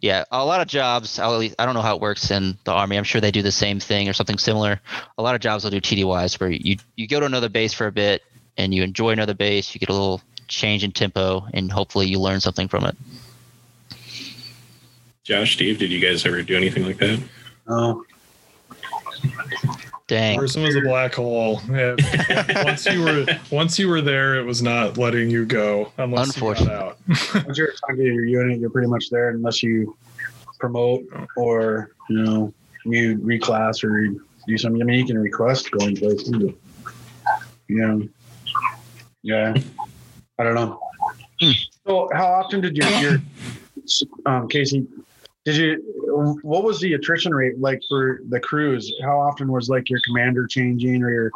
Speaker 2: yeah, a lot of jobs. I'll, I don't know how it works in the army. I'm sure they do the same thing or something similar. A lot of jobs will do TDYs where you you go to another base for a bit and you enjoy another base. You get a little change in tempo and hopefully you learn something from it.
Speaker 3: Josh, Steve, did you guys ever do anything like that?
Speaker 4: No.
Speaker 2: Dang.
Speaker 5: Person was a black hole. Yeah. once you were once you were there, it was not letting you go unless you got
Speaker 2: Unfortunate.
Speaker 5: out.
Speaker 4: Once you're assigned to your unit, you're pretty much there unless you promote or you know you reclass or do something. I mean, you can request going places. But, you know, yeah. I don't know.
Speaker 2: Hmm.
Speaker 4: So, how often did your your um, Casey? Did you? What was the attrition rate like for the crews? How often was like your commander changing or your?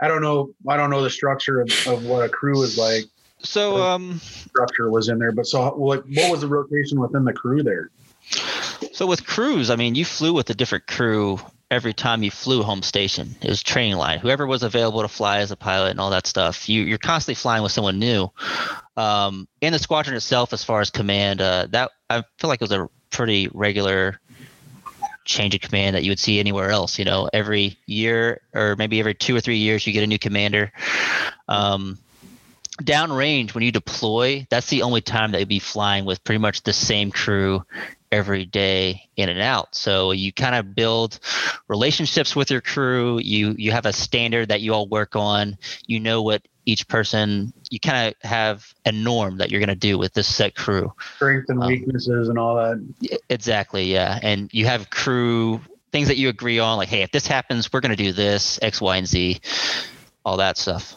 Speaker 4: I don't know. I don't know the structure of, of what a crew is like.
Speaker 2: So um
Speaker 4: Structure was in there, but so like, what was the rotation within the crew there?
Speaker 2: So with crews, I mean, you flew with a different crew every time you flew home station. It was training line. Whoever was available to fly as a pilot and all that stuff. You you're constantly flying with someone new. Um, in the squadron itself, as far as command, uh, that I feel like it was a pretty regular change of command that you would see anywhere else. You know, every year or maybe every two or three years, you get a new commander. Um, downrange, when you deploy, that's the only time that you'd be flying with pretty much the same crew every day in and out. So you kind of build relationships with your crew. You you have a standard that you all work on. You know what each person. You kind of have a norm that you're going to do with this set crew.
Speaker 4: Strengths and
Speaker 2: Um,
Speaker 4: weaknesses and all that.
Speaker 2: Exactly, yeah. And you have crew things that you agree on, like, hey, if this happens, we're going to do this X, Y, and Z, all that stuff.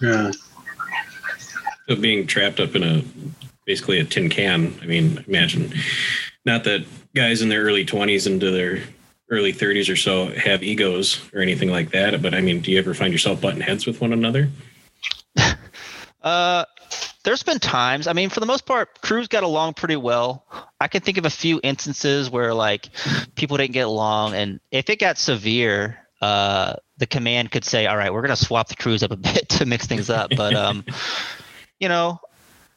Speaker 4: Yeah.
Speaker 3: So being trapped up in a basically a tin can. I mean, imagine not that guys in their early 20s into their early 30s or so have egos or anything like that. But I mean, do you ever find yourself butting heads with one another?
Speaker 2: Uh, there's been times. I mean, for the most part, crews got along pretty well. I can think of a few instances where like people didn't get along, and if it got severe, uh, the command could say, "All right, we're gonna swap the crews up a bit to mix things up." But um, you know,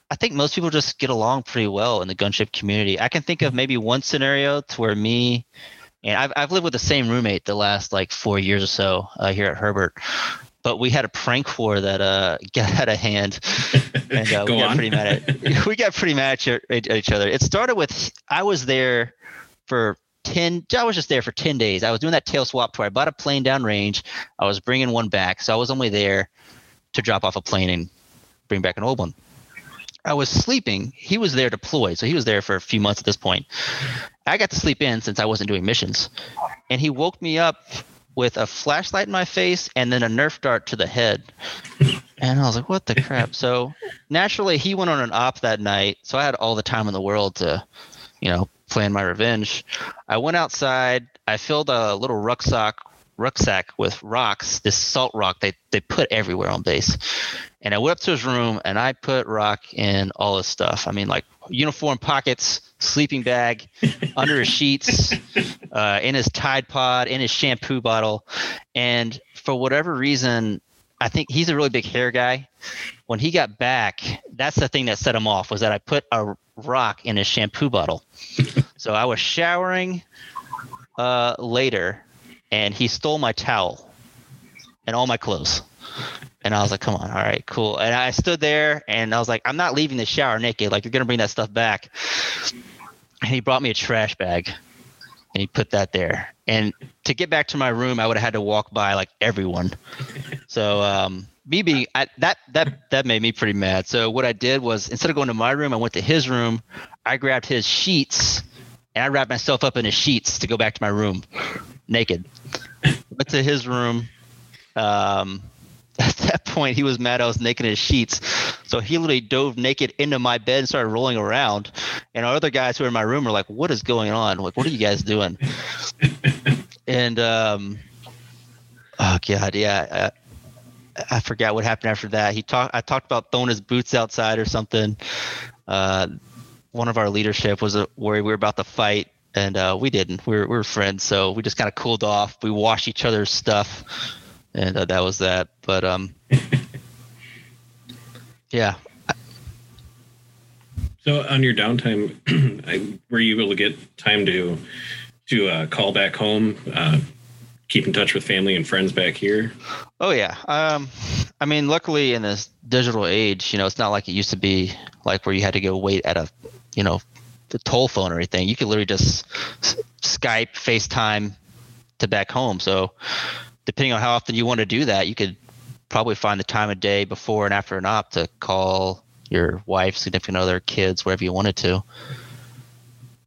Speaker 2: I think most people just get along pretty well in the gunship community. I can think of maybe one scenario to where me and I've I've lived with the same roommate the last like four years or so uh, here at Hurlburt. But we had a prank war that uh, got out of hand, and uh, we got
Speaker 3: on.
Speaker 2: pretty mad at we got pretty mad at, at each other. It started with I was there for ten. I was just there for ten days. I was doing that tail swap tour. I bought a plane downrange. I was bringing one back, so I was only there to drop off a plane and bring back an old one. I was sleeping. He was there deployed, so he was there for a few months at this point. I got to sleep in since I wasn't doing missions, and he woke me up with a flashlight in my face and then a Nerf dart to the head. And I was like, "What the crap?" So naturally, he went on an op that night, so I had all the time in the world to, you know, plan my revenge. I went outside. I filled a little rucksack rucksack with rocks, this salt rock they they put everywhere on base. And I went up to his room and I put rock in all his stuff. I mean, like uniform pockets, sleeping bag, under his sheets, uh, in his Tide Pod, in his shampoo bottle. And for whatever reason, I think he's a really big hair guy. When he got back, that's the thing that set him off was that I put a rock in his shampoo bottle. so I was showering uh, later, and he stole my towel and all my clothes. And I was like, come on, all right, cool. And I stood there and I was like, I'm not leaving the shower naked. Like, you're going to bring that stuff back. And he brought me a trash bag and he put that there. And to get back to my room, I would have had to walk by like everyone. So, um, me being I, that that that made me pretty mad. So what I did was instead of going to my room, I went to his room. I grabbed his sheets and I wrapped myself up in his sheets to go back to my room, naked. Went to his room. Um, at that point, he was mad I was naked in his sheets. So he literally dove naked into my bed and started rolling around. And our other guys who were in my room were like, "What is going on? Like, what are you guys doing?" and um, oh god, yeah. I, I forgot what happened after that. He talked. I talked about throwing his boots outside or something. Uh, one of our leadership was uh, worried we were about to fight, and uh, we didn't. We were, we were friends, so we just kind of cooled off. We washed each other's stuff, and uh, that was that. But um, yeah.
Speaker 3: So on your downtime, I, were you able to get time to to uh, call back home, uh, keep in touch with family and friends back here?
Speaker 2: Oh yeah. Um, I mean, luckily in this digital age, you know, it's not like it used to be, like where you had to go wait at a, you know, the toll phone or anything. You could literally just Skype, FaceTime to back home. So depending on how often you want to do that, you could probably find the time of day before and after an op to call your wife, significant other, kids, wherever you wanted to.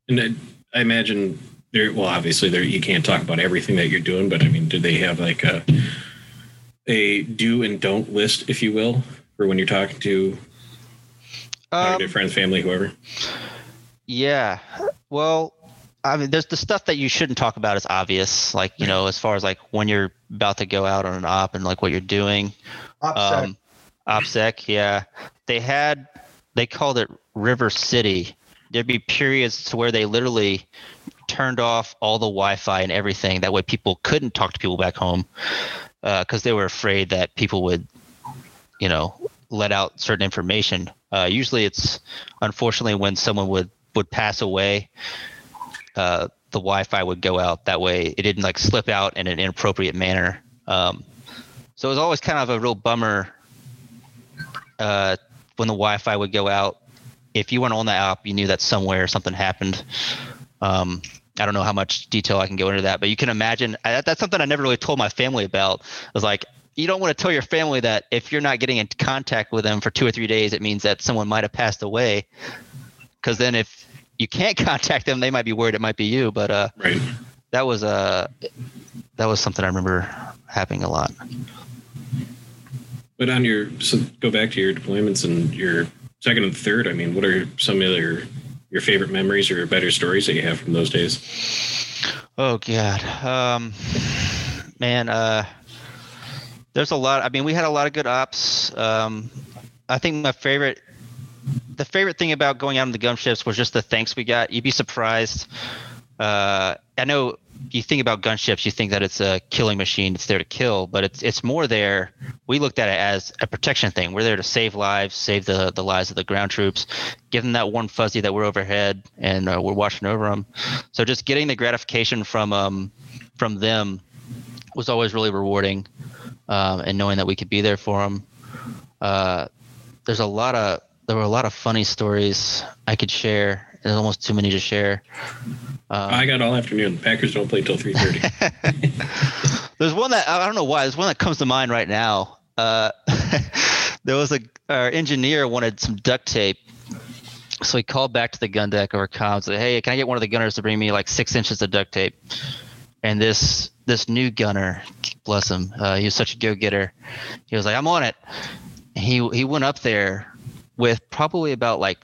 Speaker 3: And I, I imagine there. Well, obviously, there you can't talk about everything that you're doing, but I mean, do they have like a a do and don't list, if you will, for when you're talking to,
Speaker 2: Um,
Speaker 3: friends, family, whoever?
Speaker 2: Yeah. Well, I mean, there's the stuff that you shouldn't talk about is obvious, like you know, as far as like when you're about to go out on an op and like what you're doing.
Speaker 4: Upset.
Speaker 2: Um, OPSEC, yeah. They had, they called it River City. There'd be periods to where they literally turned off all the Wi-Fi and everything. That way, people couldn't talk to people back home because they were afraid that people would, you know, let out certain information. Uh, usually, it's unfortunately when someone would would pass away, uh, the Wi-Fi would go out. That way, it didn't like slip out in an inappropriate manner. Um, so it was always kind of a real bummer uh, when the Wi-Fi would go out. If you weren't on the app, you knew that somewhere something happened. Um, I don't know how much detail I can go into that, but you can imagine I, that's something I never really told my family about. I was like, you don't want to tell your family that if you're not getting in contact with them for two or three days, it means that someone might have passed away. Because then if you can't contact them, they might be worried it might be you. But uh,
Speaker 3: Right.
Speaker 2: that was uh, that was something I remember happening a lot.
Speaker 3: But on your so go back to your deployments and your second and third. I mean, what are some of your your favorite memories or better stories that you have from those days?
Speaker 2: Oh God, um, man, uh, there's a lot. I mean, we had a lot of good ops. Um, I think my favorite, the favorite thing about going out on the gun ships was just the thanks we got. You'd be surprised. Uh, I know you think about gunships, you think that it's a killing machine. It's there to kill, but it's it's more there. We looked at it as a protection thing. We're there to save lives, save the the lives of the ground troops, give them that warm fuzzy that we're overhead and uh, we're watching over them. So just getting the gratification from um from them was always really rewarding, um, and knowing that we could be there for them. Uh, there's a lot of there were a lot of funny stories I could share. There's almost too many to share. Um,
Speaker 3: I got all afternoon. The Packers don't play till three thirty.
Speaker 2: There's one that I don't know why. There's one that comes to mind right now. Uh, there was a our engineer wanted some duct tape, so he called back to the gun deck over comms. Said, "Hey, can I get one of the gunners to bring me like six inches of duct tape?" And this this new gunner, bless him, uh, he was such a go getter. He was like, "I'm on it." He he went up there with probably about like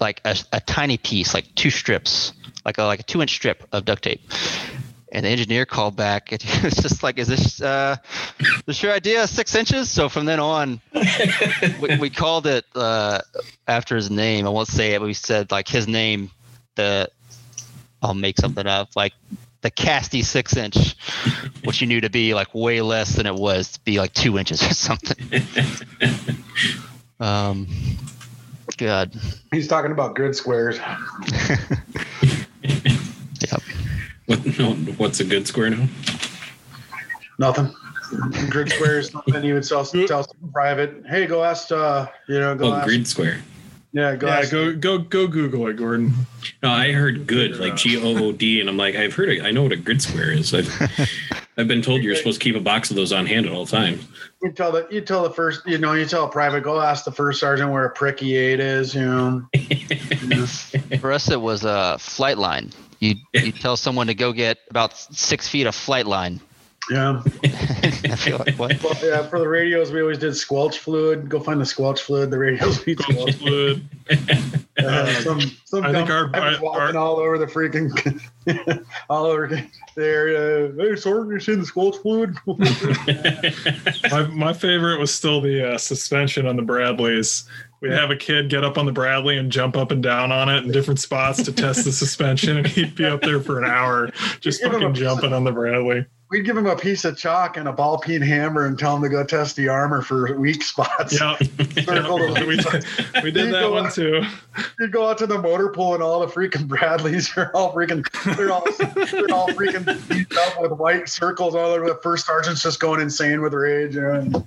Speaker 2: like a, a tiny piece, like two strips, like a like a two inch strip of duct tape. And the engineer called back It was just like, Is this uh this your idea? Six inches? So from then on we, we called it uh after his name. I won't say it, but we said like his name, the I'll make something up, like the casty six inch, which you knew to be like way less than it was to be like two inches or something. um God.
Speaker 4: He's talking about grid squares.
Speaker 2: Yep.
Speaker 3: what, what's a good square now?
Speaker 4: Nothing. Grid squares. Nothing. You would tell tell some private. Hey, go ask. Uh, you know, go
Speaker 3: Oh,
Speaker 4: ask.
Speaker 3: grid square.
Speaker 4: Yeah, go
Speaker 5: Yeah,
Speaker 4: ask.
Speaker 5: go go go Google it, Gordon.
Speaker 3: No, I heard good, like G O O D, and I'm like, I've heard it. I know what a grid square is. I've, I've been told you're supposed to keep a box of those on hand at all times.
Speaker 4: You tell the you tell the first. You know, you tell a private. Go ask the first sergeant where a PRC-E8 is. You know.
Speaker 2: For us, it was a flight line. You you tell someone to go get about six feet of flight line,
Speaker 4: Yeah.
Speaker 2: I feel like what?
Speaker 4: Well, yeah, for the radios, we always did squelch fluid. Go find the squelch fluid. The radios need squelch fluid.
Speaker 5: Fluid.
Speaker 4: Uh, some some
Speaker 5: I think
Speaker 4: dumb
Speaker 5: our-
Speaker 4: guy was
Speaker 5: our-
Speaker 4: walking all over the freaking all over the area. Hey, Sorg, you seen the squelch fluid?
Speaker 5: My, my favorite was still the uh, suspension on the Bradleys. We'd have a kid get up on the Bradley and jump up and down on it in different spots to test the suspension, and he'd be up there for an hour just
Speaker 4: Give him a
Speaker 5: fucking jumping on the Bradley.
Speaker 4: We'd give him a piece of chalk and a ball peen hammer and tell him to go test the armor for weak spots.
Speaker 5: Yeah,
Speaker 4: the-
Speaker 5: we did, we did that one too.
Speaker 4: You'd go out to the motor pool and all the freaking Bradleys are all freaking they're all they're all freaking beat up with white circles all over. The first sergeant's just going insane with rage. You know?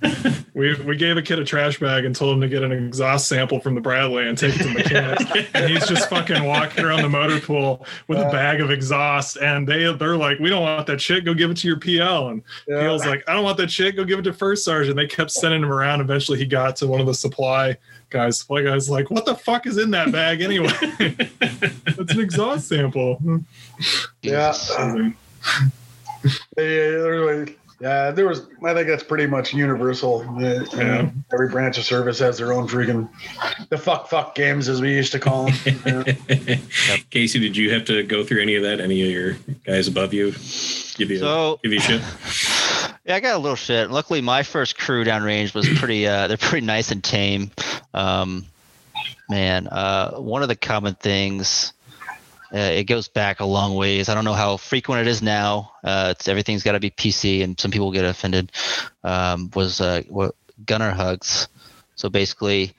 Speaker 5: We we gave a kid a trash bag and told him to get an exhaust sample from the Bradley and take it to mechanics. and he's just fucking walking around the motor pool with a bag of exhaust. And they they're like, we don't want that shit. Go give it to your PL. And
Speaker 4: Yeah.
Speaker 5: PL's like, I don't want that shit. Go give it to first sergeant. They kept sending him around. Eventually, he got to one of the supply guys. Supply guys like, what the fuck is in that bag anyway? It's an exhaust sample.
Speaker 4: Yeah.
Speaker 2: Jesus.
Speaker 4: Yeah, there was- yeah, there was. I think that's pretty much universal. Uh,
Speaker 5: Yeah.
Speaker 4: Every branch of service has their own freaking the fuck fuck games, as we used to call them. Yeah.
Speaker 3: Casey, did you have to go through any of that? Any of your guys above you give you
Speaker 2: So-
Speaker 3: give you shit?
Speaker 2: Yeah, I got a little shit. Luckily, my first crew downrange was pretty. Uh, they're pretty nice and tame. Um, man, uh, one of the common things. Uh, it goes back a long ways. I don't know how frequent it is now. Uh, everything's got to be PC, and some people get offended. Um, was uh, gunner hugs. So basically,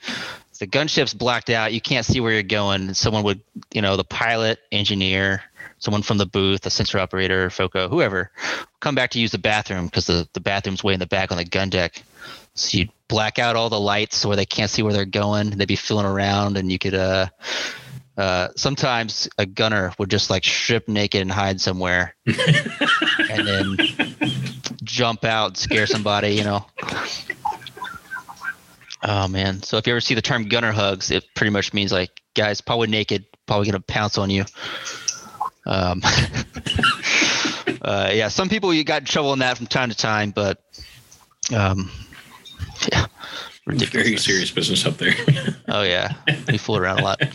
Speaker 2: the gunship's blacked out. You can't see where you're going. Someone would, you know, the pilot, engineer, someone from the booth, a sensor operator, FOCO, whoever, come back to use the bathroom because the, the bathroom's way in the back on the gun deck. So you'd black out all the lights where they can't see where they're going. They'd be feeling around, and you could. Uh, uh, sometimes a gunner would just like strip naked and hide somewhere, and then jump out and scare somebody. You know. Oh man! So if you ever see the term gunner hugs, it pretty much means like guys probably naked, probably gonna pounce on you. Um, uh, yeah, some people you got in trouble in that from time to time, but um, yeah, ridiculous.
Speaker 3: Very serious business up there.
Speaker 2: Oh yeah, we fool around a lot.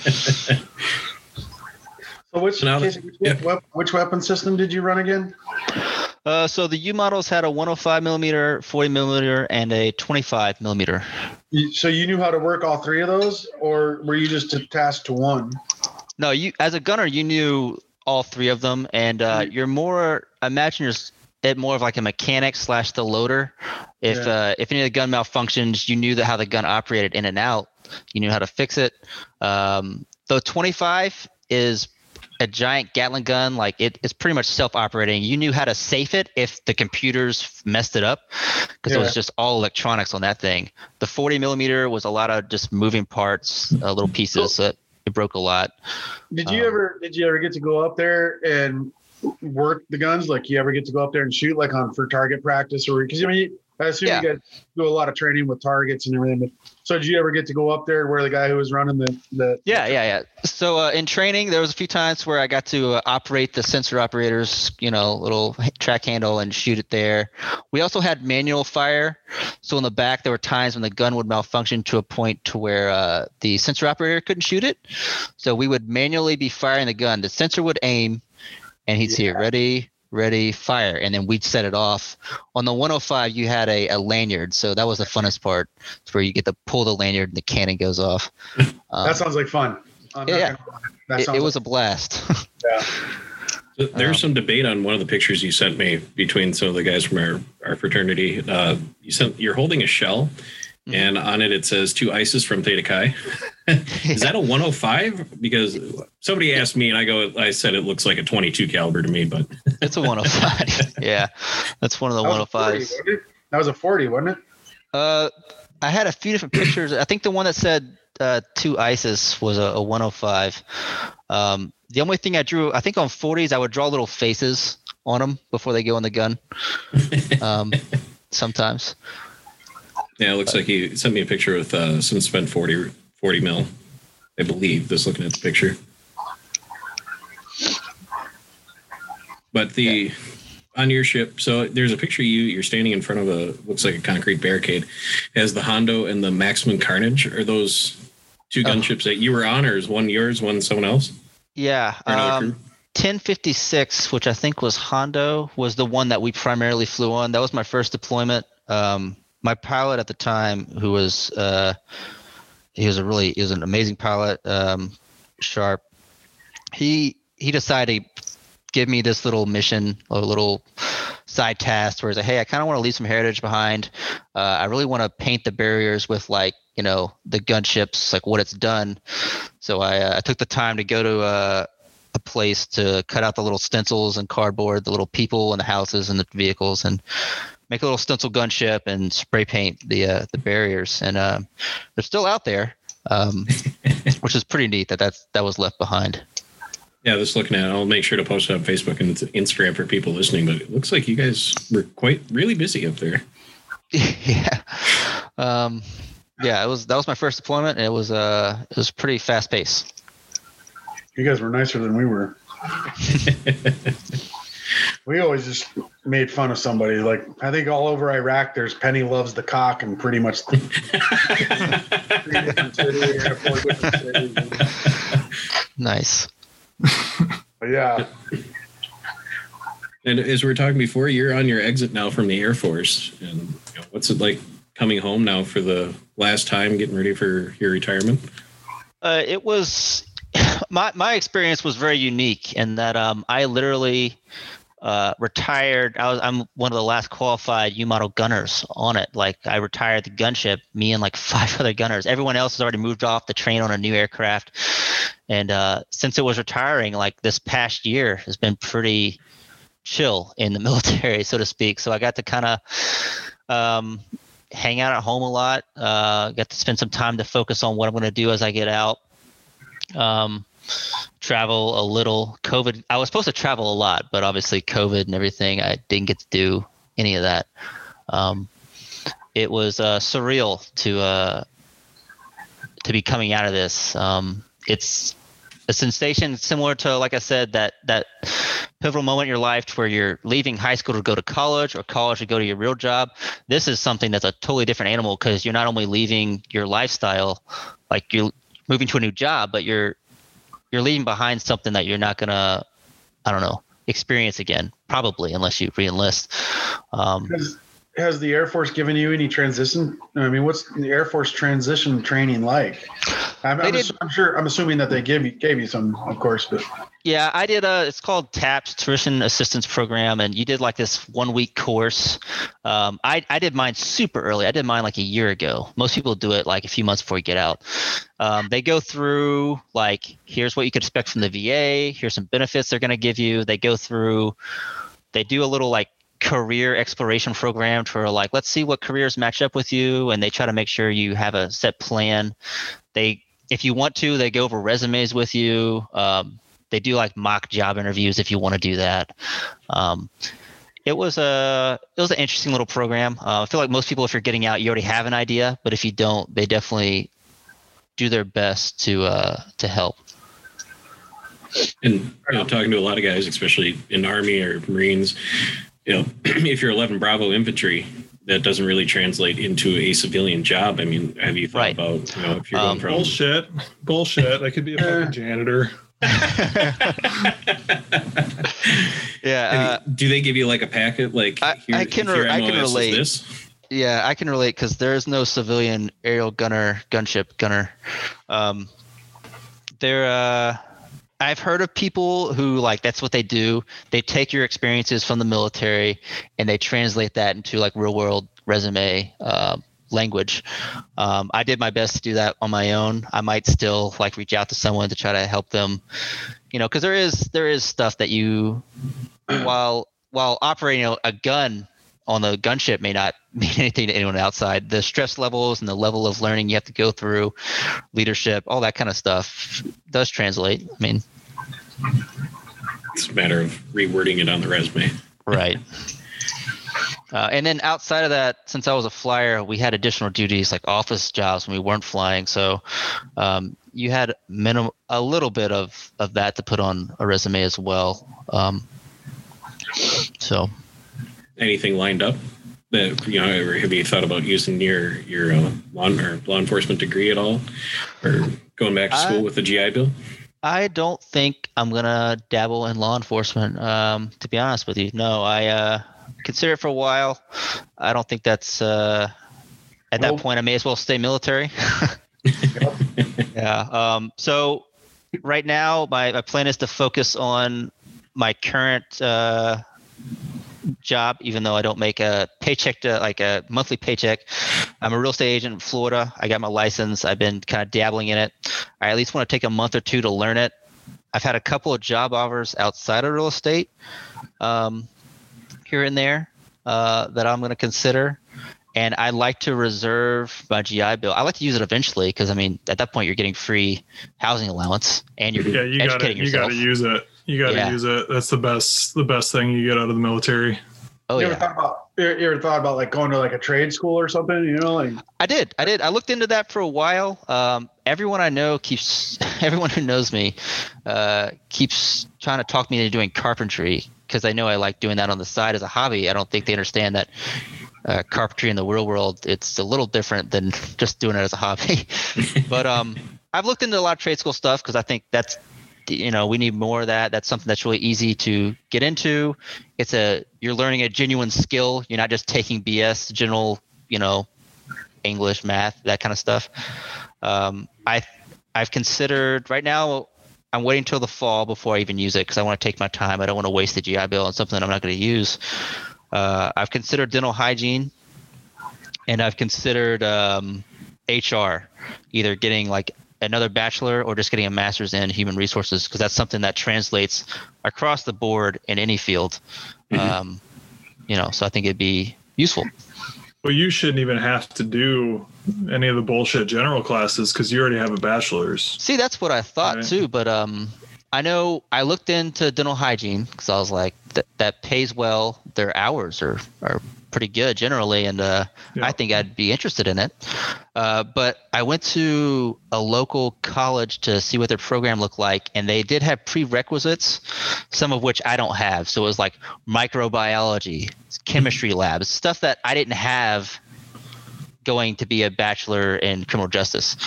Speaker 4: So which
Speaker 3: Now that-
Speaker 4: which,
Speaker 3: yeah.
Speaker 4: wep- which weapon system did you run again?
Speaker 2: Uh, so the U models had a 105 millimeter, 40 millimeter, and a 25 millimeter.
Speaker 4: So you knew how to work all three of those, or were you just tasked to one?
Speaker 2: No, you as a gunner, you knew all three of them, and uh, you're more. Imagine you're s- it more of like a mechanic slash the loader. If
Speaker 4: Yeah.
Speaker 2: uh, if any of the gun malfunctions, you knew that how the gun operated in and out. You knew how to fix it. Um, the 25 is a giant Gatling gun. Like it, it's pretty much self-operating. You knew how to safe it if the computers messed it up, because it was just all electronics on that thing. The 40 millimeter was a lot of just moving parts, uh, little pieces. So it, it broke a lot.
Speaker 4: Did you
Speaker 2: Um,
Speaker 4: ever did you ever get to go up there and work the guns? Like you ever get to go up there and shoot like on for target practice or because I mean I assume
Speaker 2: Yeah.
Speaker 4: you guys do a lot of training with targets and everything. So did you ever get to go up there where the guy who was running the the
Speaker 2: Yeah, yeah, yeah. So uh, in training, there was a few times where I got to uh, operate the sensor operators, you know, little track handle and shoot it there. We also had manual fire. So in the back, there were times when the gun would malfunction to a point to where uh, the sensor operator couldn't shoot it. So we would manually be firing the gun. The sensor would aim, and he'd see it ready, ready, fire, and then we'd set it off. On the 105, you had a, a lanyard, so that was the funnest part. It's where you get to pull the lanyard and the cannon goes off. Um,
Speaker 4: that sounds like fun. I'm
Speaker 2: yeah,
Speaker 4: gonna-
Speaker 2: it, it was a blast.
Speaker 3: Yeah, There's
Speaker 2: Um,
Speaker 3: some debate on one of the pictures you sent me between some of the guys from our, our fraternity. Uh, you sent you're holding a shell,
Speaker 2: Mm-hmm.
Speaker 3: and on it it says to ISIS from Theta Chi. Is that a 105? Because somebody asked me, and I go, I said it looks like a 22 caliber to me, but
Speaker 2: it's a 105. yeah, that's one of the
Speaker 4: that was a 40,
Speaker 2: 105s.
Speaker 4: That was a 40, wasn't it?
Speaker 2: Uh, I had a few different pictures. I think the one that said uh, to ISIS was a, a 105. Um, the only thing I drew, I think on 40s, I would draw little faces on them before they go in the gun. Um, sometimes.
Speaker 3: Yeah, it looks like he sent me a picture with uh, some spent 40 40 mil. I believe just looking at the picture. But the on your ship, so there's a picture of you. You're standing in front of a looks like a concrete barricade. Has the Hondo and the Maximum Carnage. Are those two
Speaker 2: Oh.
Speaker 3: gunships that you were on, or is one yours, one someone else?
Speaker 2: Yeah. Um, 1056, which I think was Hondo, was the one that we primarily flew on. That was my first deployment. Um, my pilot at the time, who was uh, he was a really he was an amazing pilot, um, sharp. He he decided to give me this little mission, a little side task, where he's like, "Hey, I kind of want to leave some heritage behind. Uh, I really want to paint the barriers with like you know the gunships, like what it's done." So I, uh, I took the time to go to uh, a place to cut out the little stencils and cardboard, the little people and the houses and the vehicles, and make a little stencil gunship and spray paint the uh, the barriers. And uh, they're still out there, um, which is pretty neat that that's, that was left behind.
Speaker 3: Yeah, just looking at it, I'll make sure to post it on Facebook and Instagram for people listening. But it looks like you guys were quite really busy up there.
Speaker 2: yeah, um, yeah. It was that was my first deployment. And it was uh it was pretty fast paced.
Speaker 4: You guys were nicer than we were. we always just made fun of somebody. Like I think all over Iraq, there's Penny loves the cock, and pretty much.
Speaker 2: Nice.
Speaker 4: But yeah,
Speaker 3: And as we were talking before, you're on your exit now from the Air Force. And you know, what's it like coming home now for the last time, getting ready for your retirement?
Speaker 2: Uh, it was my my experience was very unique in that um, I literally uh, retired. I was I'm one of the last qualified U model gunners on it. Like I retired the gunship, me and like five other gunners. Everyone else has already moved off the train on a new aircraft. And uh, since it was retiring, like this past year has been pretty chill in the military, so to speak. So I got to kind of um, hang out at home a lot. Uh, got to spend some time to focus on what I'm going to do as I get out. Um, travel a little. COVID. I was supposed to travel a lot, but obviously COVID and everything, I didn't get to do any of that. Um, it was uh, surreal to uh, to be coming out of this. Um, it's a sensation similar to, like I said, that that pivotal moment in your life where you're leaving high school to go to college or college to go to your real job. This is something that's a totally different animal because you're not only leaving your lifestyle, like you're moving to a new job, but you're you're leaving behind something that you're not gonna, I don't know, experience again, probably unless you reenlist. Um,
Speaker 4: has, has the Air Force given you any transition? I mean, what's the Air Force transition training like? I'm, I'm,
Speaker 2: did-
Speaker 4: I'm sure. I'm assuming that they gave you gave you some, of course, but
Speaker 2: Yeah, I did a. It's called TAPS Tuition Assistance Program, and you did like this one week course. Um, I I did mine super early. I did mine like a year ago. Most people do it like a few months before you get out. Um, they go through like here's what you could expect from the VA. Here's some benefits they're going to give you. They go through. They do a little like career exploration program for like let's see what careers match up with you, and they try to make sure you have a set plan. They if you want to, they go over resumes with you. Um, they do like mock job interviews if you want to do that. Um, it was a it was an interesting little program. Uh, I feel like most people, if you're getting out, you already have an idea, but if you don't, they definitely do their best to uh, to help.
Speaker 3: And you know, talking to a lot of guys, especially in Army or Marines, you know, if you're 11 Bravo infantry, that doesn't really translate into a civilian job. I mean, have you thought
Speaker 2: Right.
Speaker 3: about you know if you're
Speaker 2: Um,
Speaker 3: going from
Speaker 5: Bullshit. Bullshit. I could be a fucking janitor.
Speaker 2: Yeah, uh,
Speaker 3: do they give you like a packet like
Speaker 2: I- I can re- I can relate.
Speaker 3: this?
Speaker 2: Yeah, I can relate because there is no civilian aerial gunner, gunship gunner. Um, there, uh, I've heard of people who like that's what they do. They take your experiences from the military and they translate that into like real world resume uh, language. Um, I did my best to do that on my own. I might still like reach out to someone to try to help them, you know, because there is there is stuff that you while while operating a, a gun on the gunship may not mean anything to anyone outside. The stress levels and the level of learning you have to go through, leadership, all that kind of stuff does translate. I mean,
Speaker 3: It's a matter of rewording it on the resume.
Speaker 2: right. Uh, and then outside of that, since I was a flyer, we had additional duties like office jobs when we weren't flying. So um, you had minim- a little bit of, of that to put on a resume as well. Um, so
Speaker 3: anything lined up that you know? Or have you thought about using your your uh, law or law enforcement degree at all, or going back to school
Speaker 2: I-
Speaker 3: with the GI Bill?
Speaker 2: I don't think I'm gonna dabble in law enforcement. Um, to be honest with you, no. I uh, consider it for a while. I don't think that's uh, at
Speaker 4: Well-
Speaker 2: that point. I may as well stay military. yeah. Um, so right now, my, my plan is to focus on my current uh, job, even though I don't make a paycheck to like a monthly paycheck. I'm a real estate agent in Florida. I got my license. I've been kind of dabbling in it. I at least want to take a month or two to learn it. I've had a couple of job offers outside of real estate um, here and there uh, that I'm going to consider. And I like to reserve my GI Bill. I like to use it eventually because I mean, at that point, you're getting free housing allowance and you're
Speaker 5: Yeah, you got to
Speaker 2: educating
Speaker 5: you got to use it. You got to
Speaker 2: Yeah.
Speaker 5: use it. That's the best the best thing you get out of the military.
Speaker 2: oh
Speaker 4: you
Speaker 2: yeah.
Speaker 4: ever thought about you you ever thought about like going to like a trade school or something? You know, like
Speaker 2: I did. I did. I looked into that for a while. Um, everyone I know keeps, everyone who knows me, uh, keeps trying to talk me into doing carpentry because I know I like doing that on the side as a hobby. I don't think they understand that uh, carpentry in the real world it's a little different than just doing it as a hobby. but um, I've looked into a lot of trade school stuff because I think that's you know we need more of that. That's something that's really easy to get into. It's a you're learning a genuine skill. You're not just taking bs general you know english math that kind of stuff. Um, i i've considered right now i'm waiting till the fall before i even use it because i want to take my time. I don't want to waste the gi bill on something i'm not going to use. Uh, i've considered dental hygiene and i've considered um, hr either getting like another bachelor or just getting a master's in human resources because that's something that translates across the board in any field
Speaker 3: Mhm.
Speaker 2: um, you know so i think it'd be useful
Speaker 5: Well, you shouldn't even have to do any of the bullshit general classes because you already have a bachelor's.
Speaker 2: see that's what i thought
Speaker 5: Right.
Speaker 2: too but um i know i looked into dental hygiene because i was like that that pays well their hours are are pretty good generally and uh,
Speaker 5: Yeah.
Speaker 2: i think i'd be interested in it. Uh, but i went to a local college to see what their program looked like and they did have prerequisites some of which i don't have. So it was like microbiology chemistry labs stuff that i didn't have going to be a bachelor in criminal justice.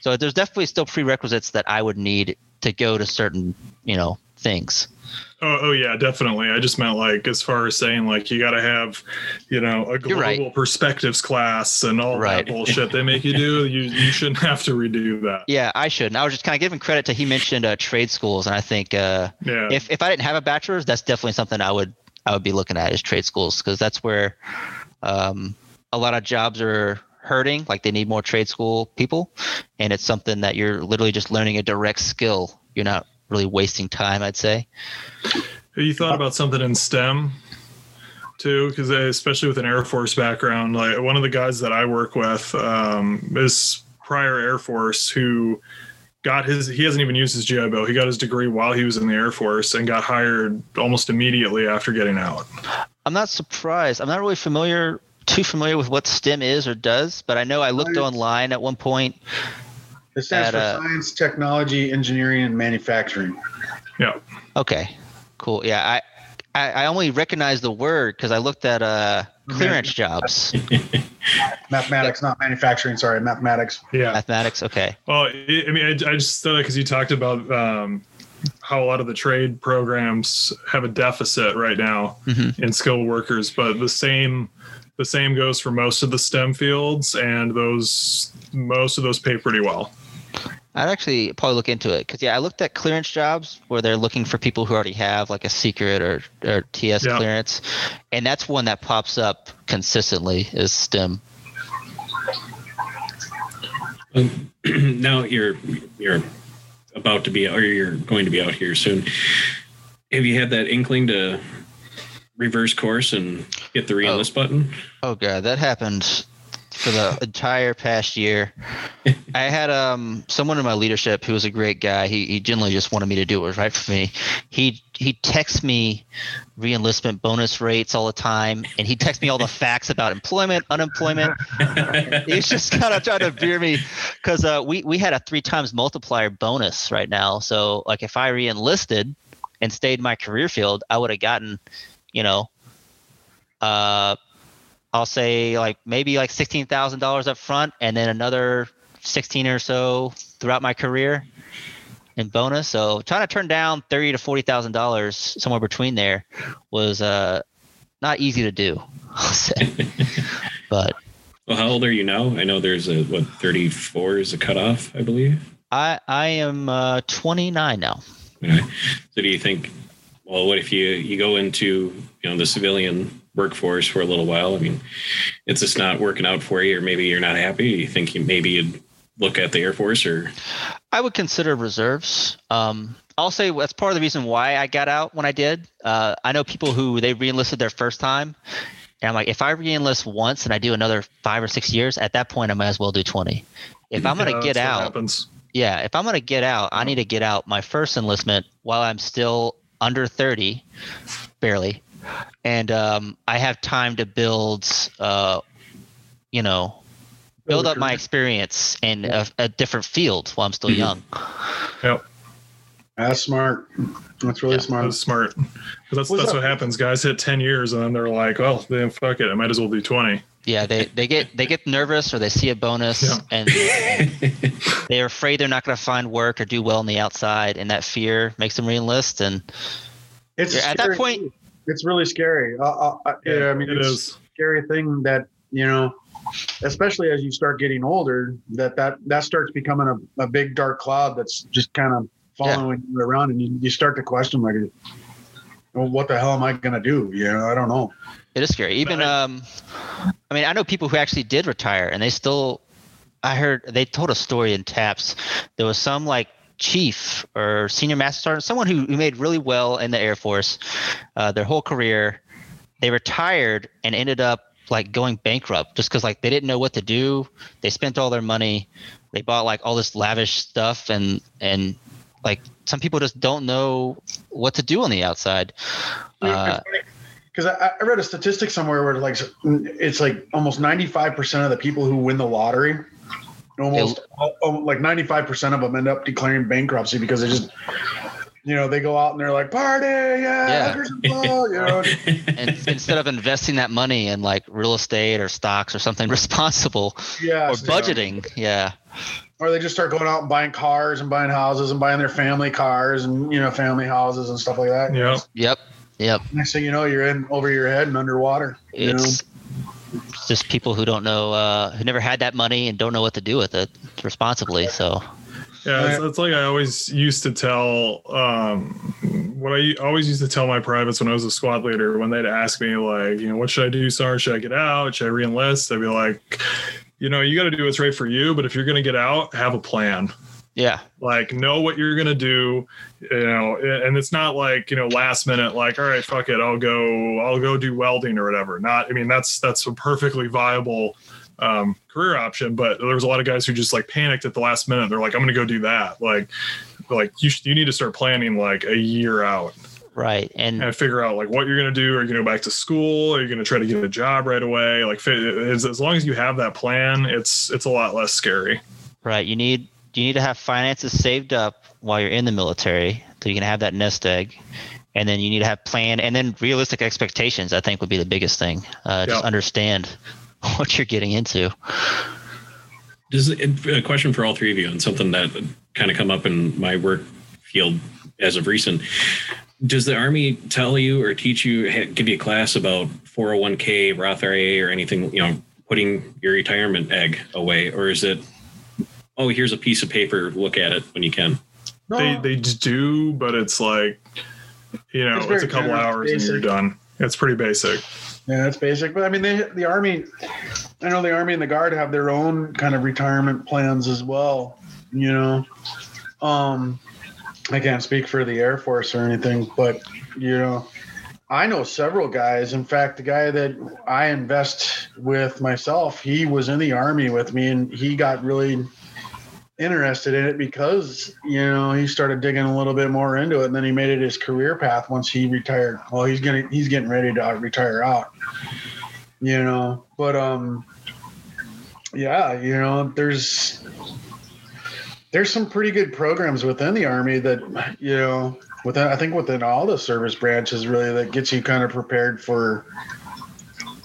Speaker 2: So there's definitely still prerequisites that i would need to go to certain you know things
Speaker 5: Oh, oh yeah, definitely. I just meant like as far as saying like you got to have, you know, a global
Speaker 2: right.
Speaker 5: perspectives class and all
Speaker 2: Right.
Speaker 5: that bullshit they make you do. You you shouldn't have to redo that.
Speaker 2: yeah i should and i was just kind of giving credit to he mentioned uh, trade schools and i think uh,
Speaker 5: Yeah.
Speaker 2: if if I didn't have a bachelor's, that's definitely something I would I would be looking at is trade schools because that's where um, a lot of jobs are hurting. Like they need more trade school people, and it's something that you're literally just learning a direct skill. You're not really wasting time. I'd say.
Speaker 5: Have you thought about something in STEM too? Because especially with an Air Force background, like one of the guys that I work with um, is prior Air Force who got his he hasn't even used his GI Bill. He got his degree while he was in the Air Force and got hired almost immediately after getting out.
Speaker 2: I'm not surprised. I'm not really familiar too familiar with what STEM is or does, but I know I looked
Speaker 4: Right.
Speaker 2: online at one point.
Speaker 4: It stands
Speaker 2: At,
Speaker 4: for
Speaker 2: uh,
Speaker 4: science, technology, engineering, and manufacturing.
Speaker 5: Yeah.
Speaker 2: Okay, cool. Yeah, I I, I only recognize the word because I looked at uh clearance jobs,
Speaker 4: Mathematics, not manufacturing. Sorry, mathematics.
Speaker 5: Yeah.
Speaker 2: mathematics. Okay.
Speaker 5: Well, I I mean, I, I just thought because you talked about um, how a lot of the trade programs have a deficit right now
Speaker 2: Mhm.
Speaker 5: in skilled workers, but the same the same goes for most of the STEM fields, and those most of those pay pretty well.
Speaker 2: I'd actually probably look into it because yeah, I looked at clearance jobs where they're looking for people who already have like a secret or or TS
Speaker 5: Yeah.
Speaker 2: clearance, and that's one that pops up consistently is STEM.
Speaker 3: Um, now you're you're about to be or you're going to be out here soon. Have you had that inkling to reverse course and hit the reenlist button?
Speaker 2: Oh god, that happened for the entire past year. I had um someone in my leadership who was a great guy. He he generally just wanted me to do what was right for me. He he texts me reenlistment bonus rates all the time, and he texts me all the facts about employment, unemployment. He's just kind of trying to veer me because uh, we we had a three times multiplier bonus right now. So like if I reenlisted and stayed in my career field, I would have gotten, you know, uh, I'll say like maybe like sixteen thousand dollars up front, and then another sixteen or so throughout my career in bonus. So trying to turn down thirty to forty thousand dollars somewhere between there was uh, not easy to do. I'll say, but
Speaker 3: Well, how old are you now? I know there's a what 34 is a cutoff, I believe.
Speaker 2: I I am uh, 29 now.
Speaker 3: Okay. So do you think? Well, what if you you go into you know the civilian workforce for a little while? I mean, it's just not working out for you, or maybe you're not happy. You think you maybe you'd look at the Air Force, or
Speaker 2: I would consider reserves. Um, I'll say that's part of the reason why I got out when I did. Uh, I know people who they reenlisted their first time, and I'm like, if I reenlist once and I do another five or six years, at that point I might as well do 20. If I'm gonna
Speaker 5: Yeah,
Speaker 2: get out,
Speaker 5: Happens.
Speaker 2: yeah, if I'm gonna get out, I need to get out my first enlistment while I'm still under 30, barely, and um, I have time to build, uh, you know, build
Speaker 4: Build a
Speaker 2: up my experience in a, a different field while I'm still
Speaker 3: Mhm.
Speaker 2: young.
Speaker 5: Yep.
Speaker 4: That's smart. That's really
Speaker 2: Yeah,
Speaker 4: smart.
Speaker 5: That's smart. 'Cause That's
Speaker 4: What's
Speaker 5: that's
Speaker 4: up?
Speaker 5: what happens. Guys hit ten years and then they're like, "Oh, then fuck it. I might as well do 20.
Speaker 2: Yeah, they, they get they get nervous or they see a bonus
Speaker 5: Yeah.
Speaker 2: and they're afraid they're not going to find work or do well on the outside, and that fear makes them reenlist. And
Speaker 4: It's
Speaker 2: at that
Speaker 4: scary.
Speaker 2: point-
Speaker 4: It's really scary. Uh, uh, uh, yeah, I mean,
Speaker 5: it
Speaker 4: it's
Speaker 5: is.
Speaker 4: a scary thing that you know, especially as you start getting older, that that that starts becoming a, a big dark cloud that's just kind of following you around, and you, you start to question like, well, what the hell am I gonna do? You know, I don't know.
Speaker 2: it is scary. Even um, I mean, I know people who actually did retire, and they still. I heard they told a story in TAPS. There was some like chief or senior master sergeant, someone who, who made really well in the Air Force, uh, their whole career. They retired and ended up like going bankrupt just because like they didn't know what to do. They spent all their money. They bought like all this lavish stuff and and like some people just don't know what to do on the outside. Uh,
Speaker 4: Because I, I read a statistic somewhere where like it's like almost ninety five percent of the people who win the lottery, almost al- oh, like ninety five percent of them end up declaring bankruptcy because they just, you know, they go out and they're like party, yeah,
Speaker 2: Yeah.
Speaker 4: hookers and blow," you know.
Speaker 2: and instead of investing that money in like real estate or stocks or something responsible
Speaker 4: Yeah,
Speaker 2: or
Speaker 4: so, you know,
Speaker 2: budgeting, yeah,
Speaker 4: or they just start going out and buying cars and buying houses and buying their family cars and you know family houses and stuff like that.
Speaker 5: Yeah.
Speaker 2: yep, yep.
Speaker 4: Next thing you know, you're in over your head and underwater. You know?
Speaker 2: It's just people who don't know, uh, who never had that money and don't know what to do with it responsibly. So
Speaker 5: Yeah, it's, it's like I always used to tell. Um, what I always used to tell my privates when I was a squad leader, when they'd ask me like, you know, what should I do, Sarge? Should I get out? Should I reenlist? I'd be like, you know, you got to do what's right for you. But if you're going to get out, have a plan.
Speaker 2: Yeah,
Speaker 5: Like, know what you're going to do. You know, and it's not like you know, last minute, like, all right, fuck it, I'll go, I'll go do welding or whatever. Not, I mean, that's that's a perfectly viable um, career option. But there was a lot of guys who just like panicked at the last minute. They're like, I'm going to go do that. Like, like you sh- you need to start planning like a year out
Speaker 2: right. And
Speaker 5: and figure out like what you're going to do. Are you going to go back to school? Are you going to try to get a job right away? Like, as, as long as you have that plan, it's it's a lot less scary.
Speaker 2: right, you need you need to have finances saved up while you're in the military, so you can have that nest egg. And then you need to have plan and then realistic expectations. I think would be the biggest thing. Uh, Just understand what you're getting into.
Speaker 3: Does a question for all three of you and something that kind of come up in my work field as of recent. Does the Army tell you or teach you, give you a class about 401k, Roth IRA, or anything, you know, putting your retirement egg away? Or is it, oh, here's a piece of paper, look at it when you can?
Speaker 4: No,
Speaker 5: They they do, but it's like, you know,
Speaker 4: It's
Speaker 5: it's, a couple
Speaker 4: general,
Speaker 5: hours and you're done. It's pretty basic.
Speaker 4: Yeah, that's basic. But I mean, they, the army, I know the army and the guard have their own kind of retirement plans as well. You know, um, I can't speak for the Air Force or anything, but you know, I know several guys. In fact, the guy that I invest with myself, he was in the army with me, and he got really interested in it because you know he started digging a little bit more into it and then he made it his career path once he retired. Well he's gonna he's getting ready to retire out you know but um yeah you know there's there's some pretty good programs within the army that you know within i think within all the service branches really that gets you kind of prepared for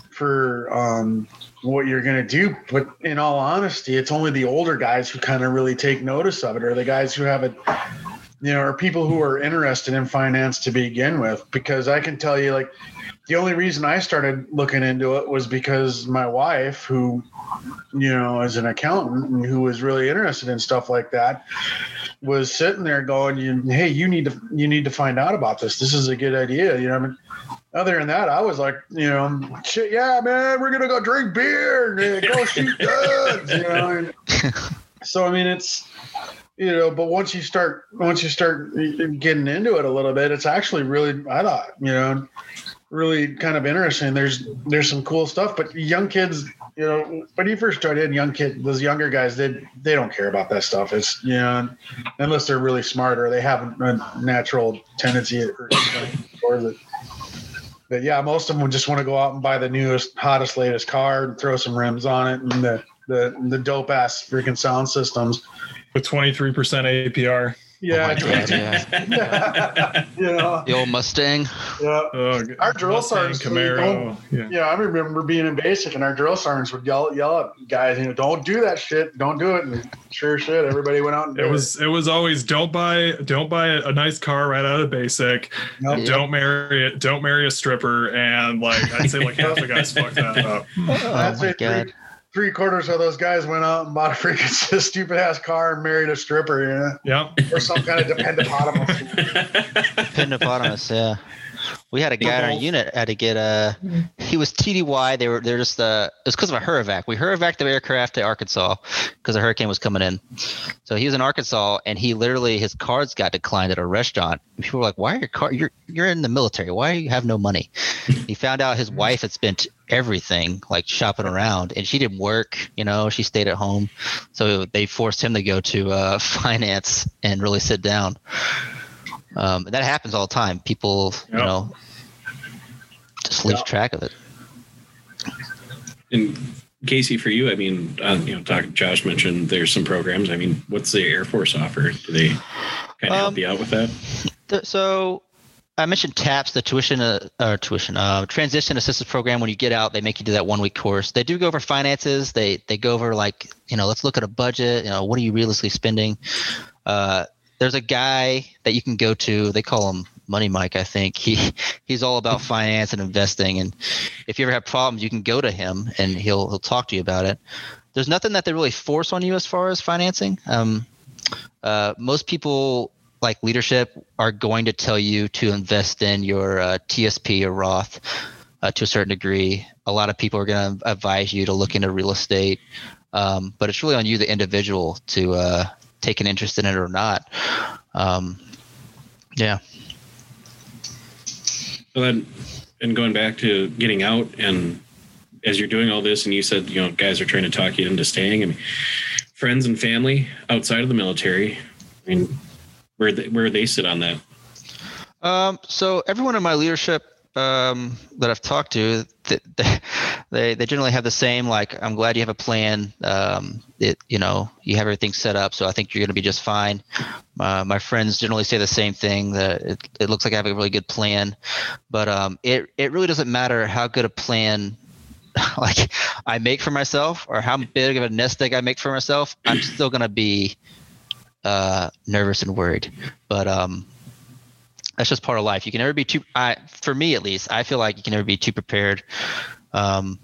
Speaker 4: for um, what you're going to do. But in all honesty, it's only the older guys who kind of really take notice of it, or the guys who have it, you know, or people who are interested in finance to begin with. Because I can tell you, like, the only reason I started looking into it was because my wife, who, you know, is an accountant and who was really interested in stuff like that, was sitting there going, "Hey, you need to you need to find out about this. This is a good idea." You know, I mean, other than that, I was like, you know, shit, yeah, man, we're gonna go drink beer and uh, go shoot guns, you know. And so I mean, it's you know, but once you start once you start getting into it a little bit, it's actually really I thought you know really kind of interesting. There's there's some cool stuff, but young kids, you know, when you first started in young kid, those younger guys, they they don't care about that stuff. It's you know, unless they're really smart or they have a natural tendency or, or the but yeah, most of them just want to go out and buy the newest, hottest, latest car and throw some rims on it and the the, the dope ass freaking sound systems
Speaker 5: with 23% APR.
Speaker 4: Oh yeah,
Speaker 2: Oh God, yeah.
Speaker 4: you know,
Speaker 2: The old Mustang.
Speaker 4: yeah.
Speaker 5: Oh,
Speaker 4: Our drill
Speaker 5: Mustang,
Speaker 4: sergeants,
Speaker 5: Camaro. Yeah.
Speaker 4: Yeah, I remember being in basic, and our drill sergeants would yell yell at guys, you know, don't do that shit, don't do it. And sure shit, everybody went out and
Speaker 5: It was it was always don't buy don't buy a, a nice car right out of basic.
Speaker 4: Nope.
Speaker 2: Yeah.
Speaker 5: Don't marry it. Don't marry a stripper. And like I'd say like half the guys fucked that up.
Speaker 2: Oh
Speaker 4: I'd
Speaker 2: my God.
Speaker 4: three, three quarters of those guys went out and bought a freaking stupid ass car and married a stripper, you know,
Speaker 5: Yep.
Speaker 4: or some kind of dependent
Speaker 2: Hippopotamus, yeah. We had a guy in our unit had to get a. He was TDY. They were they're just uh. It was because of a hurrivac. We hurrivac the aircraft to Arkansas because a hurricane was coming in. So he was in Arkansas, and he literally his cards got declined at a restaurant. People were like, "Why are your car? You're you're in the military. Why do you have no money?" he found out his wife had spent everything like shopping around, and she didn't work. You know, she stayed at home. So they forced him to go to uh, finance and really sit down. Um, and that happens all the time. People, you know, just lose
Speaker 4: Yep.
Speaker 2: track of it.
Speaker 3: And Casey, for you, I mean, uh, you know, talk, Josh mentioned there's some programs. I mean, what's the Air Force offer? Do they kind of help
Speaker 2: Um,
Speaker 3: you out with that?
Speaker 2: Th- So I mentioned TAPS, the tuition, uh, uh, tuition, uh, transition assistance program. When you get out, they make you do that one week course. They do go over finances. They they go over like you know, let's look at a budget. You know, what are you realistically spending? Uh, there's a guy that you can go to. They call him Money Mike, I think. He he's all about finance and investing. And if you ever have problems, you can go to him and he'll he'll talk to you about it. There's nothing that they really force on you as far as financing. Um, uh, most people like leadership are going to tell you to invest in your uh, TSP or Roth uh, to a certain degree. A lot of people are going to advise you to look into real estate, um, but it's really on you, the individual, to uh, take an interest in it or not. Um, yeah.
Speaker 3: So then, and going back to getting out, and as you're doing all this, and you said, you know, guys are trying to talk you into staying. I mean, friends and family outside of the military. I mean, where they, where they sit on that?
Speaker 2: Um, so everyone in my leadership um, that I've talked to, th- th- they they generally have the same like, I'm glad you have a plan. Um, it you know you have everything set up, so I think you're going to be just fine. Uh, my friends generally say the same thing that it, it looks like I have a really good plan, but um, it it really doesn't matter how good a plan like I make for myself or how big of a nest egg I make for myself. I'm still going to be uh, nervous and worried, but um that's just part of life. You can never be too. I, for me at least, I feel like you can never be too prepared. Um,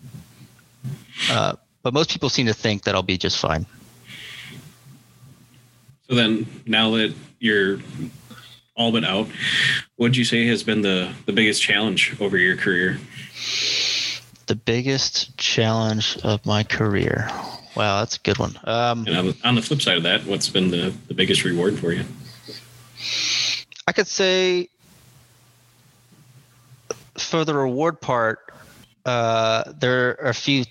Speaker 2: uh, but most people seem to think that I'll be just fine.
Speaker 3: So then, now that you're all but out, what would you say has been the the biggest challenge over your career?
Speaker 2: The biggest challenge of my career. Wow, that's a good one. Um,
Speaker 3: And on, on the flip side of that, what's been the the biggest reward for you?
Speaker 2: I could say for the reward part, uh, there are a few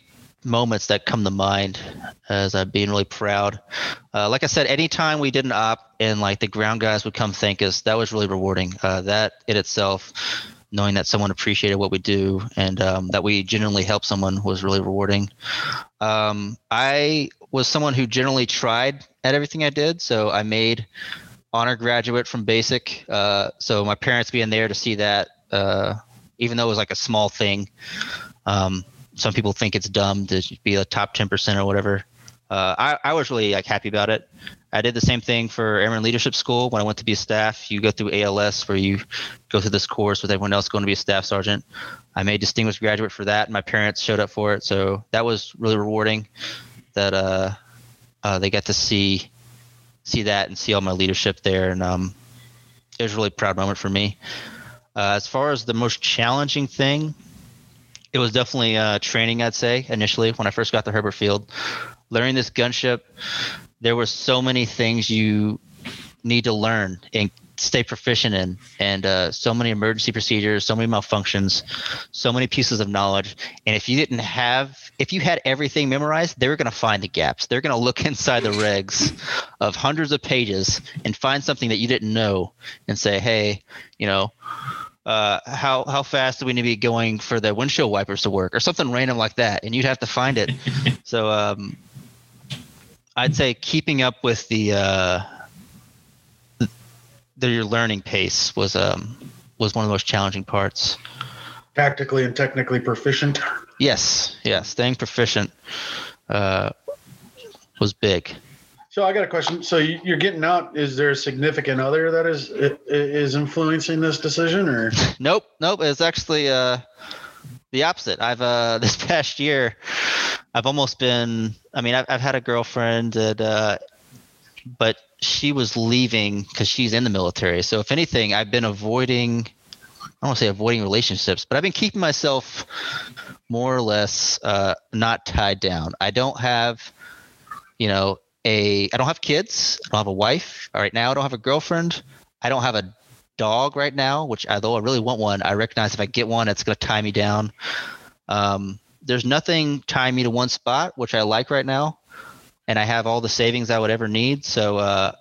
Speaker 2: moments that come to mind as being really proud. Uh, like I said, anytime we did an op and like the ground guys would come thank us, that was really rewarding. Uh, that in itself, knowing that someone appreciated what we do and um, that we genuinely helped someone was really rewarding. Um, I was someone who generally tried at everything I did, so I made honor graduate from basic. Uh, so my parents being there to see that, uh, even though it was like a small thing, um, some people think it's dumb to be a top 10% or whatever. Uh, I, I was really like happy about it. I did the same thing for Airman Leadership School when I went to be a staff. You go through ALS where you go through this course with everyone else going to be a staff sergeant. I made distinguished graduate for that. And my parents showed up for it, so that was really rewarding. That uh, uh, they got to see see that and see all my leadership there, and um, it was a really proud moment for me. Uh, as far as the most challenging thing, it was definitely uh, training. I'd say initially when I first got to Hurlburt Field, learning this gunship, there were so many things you need to learn and stay proficient in. And uh, so many emergency procedures so many malfunctions so many pieces of knowledge. And if you didn't have if you had everything memorized they were going to find the gaps. They're going to look inside the regs of hundreds of pages and find something that you didn't know and say hey you know uh, how how fast do we need to be going for the windshield wipers to work? or something random like that and you'd have to find it. So um, i'd say keeping up with the uh, the, your learning pace was um was one of the most challenging parts.
Speaker 4: Tactically and technically proficient.
Speaker 2: Yes, yes, staying proficient uh, was big.
Speaker 4: So I got a question. So you're getting out. Is there a significant other that is is influencing this decision, or?
Speaker 2: Nope, nope. It's actually uh, the opposite. I've uh, this past year, I've almost been. I mean, I've, I've had a girlfriend that, uh, but she was leaving because she's in the military. So if anything, I've been avoiding. I don't want to say avoiding relationships, but I've been keeping myself more or less uh, not tied down. I don't have, you know, a. I don't have kids. I don't have a wife right now. I don't have a girlfriend. I don't have a dog right now. Which, although I really want one, I recognize if I get one, it's going to tie me down. Um, there's nothing tying me to one spot, which I like right now and I have all the savings I would ever need. So uh,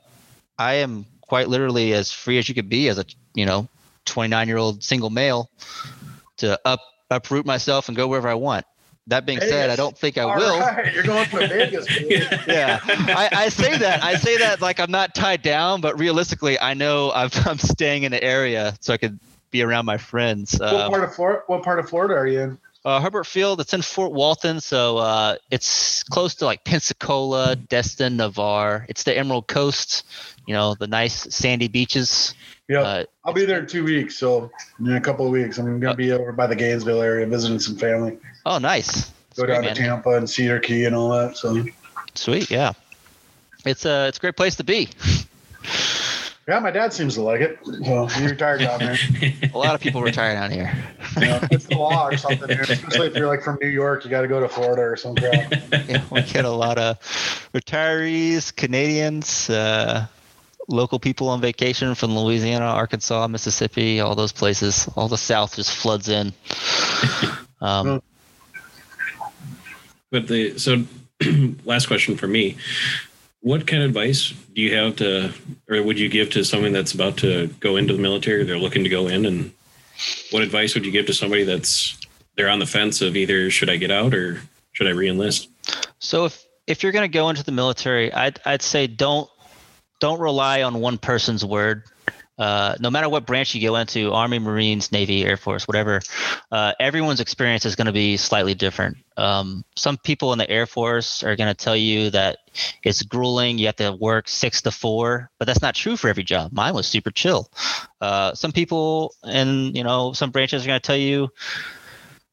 Speaker 2: I am quite literally as free as you could be as a you know 29 year old single male to up uproot myself and go wherever I want. That being Vegas. said, I don't think I All will.
Speaker 4: Right. You're going to Vegas.
Speaker 2: yeah, I, I, say that. I say that like I'm not tied down, but realistically, I know I'm, I'm staying in the area so I could be around my friends.
Speaker 4: What um, part of Florida? What part of Florida are you in?
Speaker 2: Uh, Hurlburt Field, it's in Fort Walton, so uh, it's close to like Pensacola, Destin, Navarre. It's the Emerald Coast, you know, the nice sandy beaches.
Speaker 4: Yeah, uh, I'll be there in two weeks, so in a couple of weeks, I'm gonna be over by the Gainesville area visiting some family.
Speaker 2: Oh, nice.
Speaker 4: That's Go great, down man. to Tampa and Cedar Key and all that. So
Speaker 2: sweet, yeah. It's a it's a great place to be.
Speaker 4: Yeah, my dad seems to like it. So he retired down there.
Speaker 2: a lot of people retire down here.
Speaker 4: Yeah, it's the law or something here. Especially if you're like from New York, you got to go to Florida or something.
Speaker 2: yeah, we get a lot of retirees, Canadians, uh, local people on vacation from Louisiana, Arkansas, Mississippi, all those places. All the South just floods in. Um,
Speaker 3: but the so last question for me what kind of advice do you have to, or would you give to someone that's about to go into the military? They're looking to go in, and what advice would you give to somebody that's they're on the fence of either should I get out or should I reenlist?
Speaker 2: So if if you're going to go into the military, I'd I'd say don't don't rely on one person's word uh, no matter what branch you go into army marines navy air force whatever uh, everyone's experience is going to be slightly different. Um, some people in the air force are going to tell you that it's grueling you have to work six to four but that's not true for every job. Mine was super chill. Uh, some people in you know some branches are going to tell you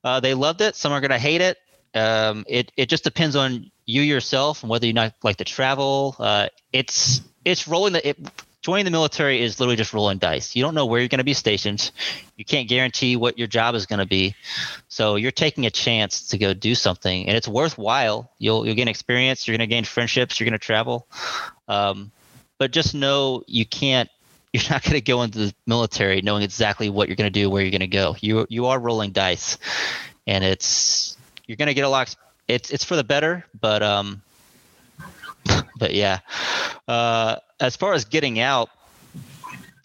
Speaker 2: uh, they loved it some are going to hate it. Um, it, it just depends on you yourself and whether you not like to travel. Uh, it's it's rolling the it, joining the military is literally just rolling dice. You don't know where you're going to be stationed. You can't guarantee what your job is going to be. So you're taking a chance to go do something, and it's worthwhile. You'll you'll gain experience. You're going to gain friendships. You're going to travel. Um, but just know you can't. You're not going to go into the military knowing exactly what you're going to do, where you're going to go. You you are rolling dice, and it's you're going to get a lot. It's it's for the better, but um, but yeah. Uh, as far as getting out,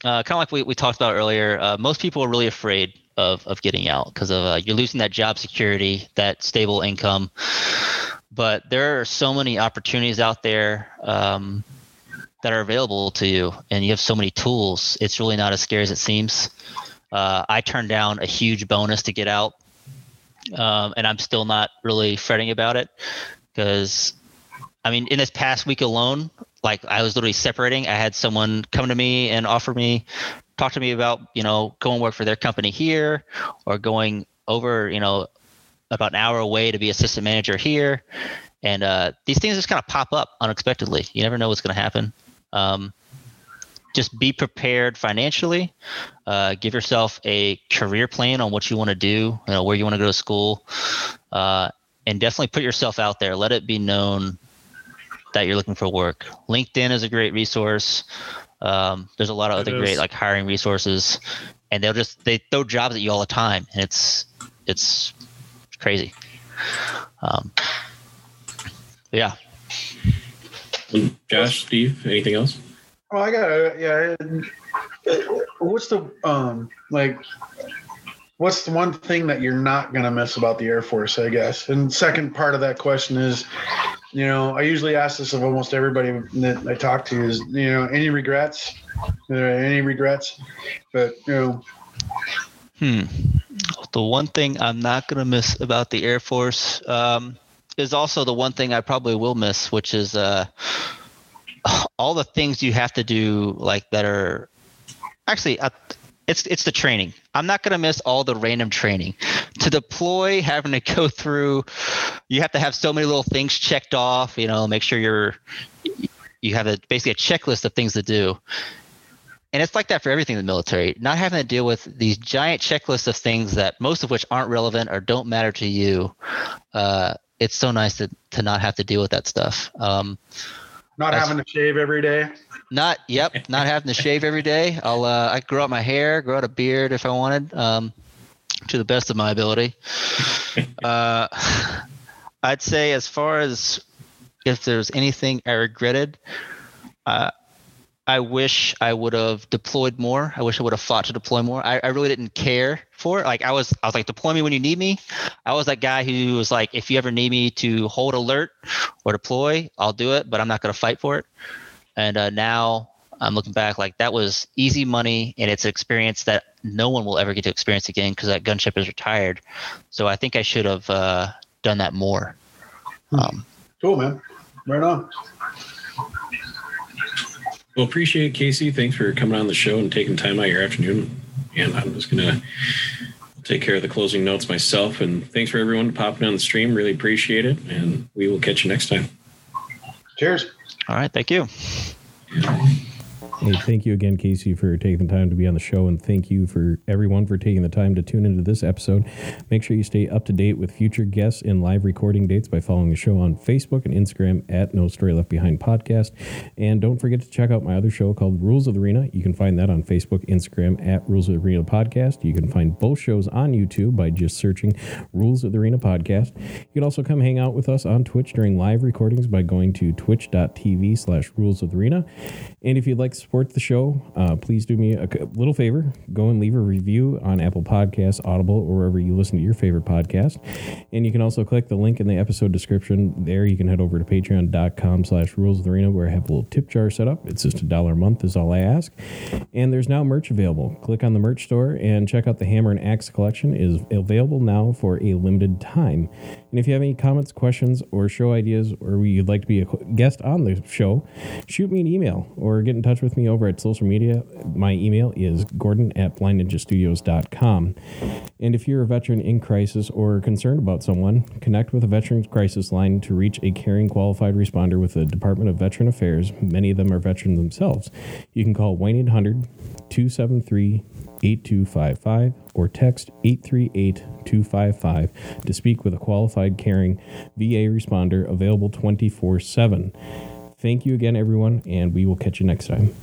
Speaker 2: uh, kind of like we, we talked about earlier, uh, most people are really afraid of, of getting out because of uh, you're losing that job security, that stable income. But there are so many opportunities out there um, that are available to you, and you have so many tools. It's really not as scary as it seems. Uh, I turned down a huge bonus to get out um, and I'm still not really fretting about it because, I mean, in this past week alone, like I was literally separating. I had someone come to me and offer me, talk to me about you know going work for their company here, or going over you know about an hour away to be assistant manager here, and uh, these things just kind of pop up unexpectedly. You never know what's going to happen. Um, just be prepared financially. Uh, give yourself a career plan on what you want to do, you know, where you want to go to school, uh, and definitely put yourself out there. Let it be known that you're looking for work. LinkedIn is a great resource. Um, there's a lot of
Speaker 5: It
Speaker 2: other
Speaker 5: is.
Speaker 2: great like hiring resources, and they'll just they throw jobs at you all the time, and it's it's crazy. Um, yeah.
Speaker 3: Josh, Steve, anything else?
Speaker 4: Oh, I got to yeah. What's the um like? What's the one thing that you're not gonna miss about the Air Force? I guess. And second part of that question is, you know, I usually ask this of almost everybody that I talk to is, you know, any regrets? Any regrets? But you know,
Speaker 2: Hmm. The one thing I'm not going to miss about the Air Force um, is also the one thing I probably will miss, which is uh, all the things you have to do, like that are actually. It's, it's the training. I'm not going to miss all the random training. To deploy, having to go through, you have to have so many little things checked off. You know, make sure you're you have a basically a checklist of things to do and it's like that for everything in the military not having to deal with these giant checklists of things that most of which aren't relevant or don't matter to you uh, it's so nice to, to not have to deal with that stuff um,
Speaker 4: not
Speaker 2: That's-
Speaker 4: having to shave every day.
Speaker 2: not yep not having to shave every day i'll uh, i grow out my hair grow out a beard if i wanted um, to the best of my ability uh, i'd say as far as if there's anything i regretted uh, I wish I would have deployed more. I wish I would have fought to deploy more. I, I really didn't care for it. Like I was, I was like, deploy me when you need me. I was that guy who was like, if you ever need me to hold alert or deploy, I'll do it, but I'm not going to fight for it. And uh, now I'm looking back, like that was easy money, and it's an experience that no one will ever get to experience again because that gunship is retired. So I think I should have uh, done that more. Um,
Speaker 4: Cool, man. Right on.
Speaker 3: Well, appreciate it, Casey. Thanks for coming on the show and taking time out of your afternoon. And I'm just gonna take care of the closing notes myself. And thanks for everyone popping on the stream. Really appreciate it. And we will catch you next time.
Speaker 4: Cheers.
Speaker 2: all right, thank you.
Speaker 1: Hey, thank you again, Casey, for taking the time to be on the show, and thank you for everyone for taking the time to tune into this episode. Make sure you stay up to date with future guests and live recording dates by following the show on Facebook and Instagram at No Story Left Behind Podcast. And don't forget to check out my other show called Rules of the Arena. You can find that on Facebook, Instagram at Rules of the Arena Podcast. You can find both shows on YouTube by just searching Rules of the Arena Podcast. You can also come hang out with us on Twitch during live recordings by going to twitch.tv slash Rules of the Arena. And if you'd like support the show, uh, please do me a little favor. Go and leave a review on Apple Podcasts, Audible, or wherever you listen to your favorite podcast. And you can also click the link in the episode description. There you can head over to patreon.com slash rules of the arena where I have a little tip jar set up. It's just a dollar a month is all I ask. And there's now merch available. Click on the merch store and check out the Hammer and Axe collection is available now for a limited time. And if you have any comments, questions, or show ideas, or you'd like to be a guest on the show, shoot me an email or get in touch with me over at social media. My email is gordon at blindninjastudios.com. And if you're a veteran in crisis or concerned about someone, connect with a Veterans Crisis Line to reach a caring qualified responder with the Department of Veteran Affairs. Many of them are veterans themselves. You can call 1 800 273 8255 or text 838 255 to speak with a qualified caring VA responder available 24 7. Thank you again, everyone, and we will catch you next time.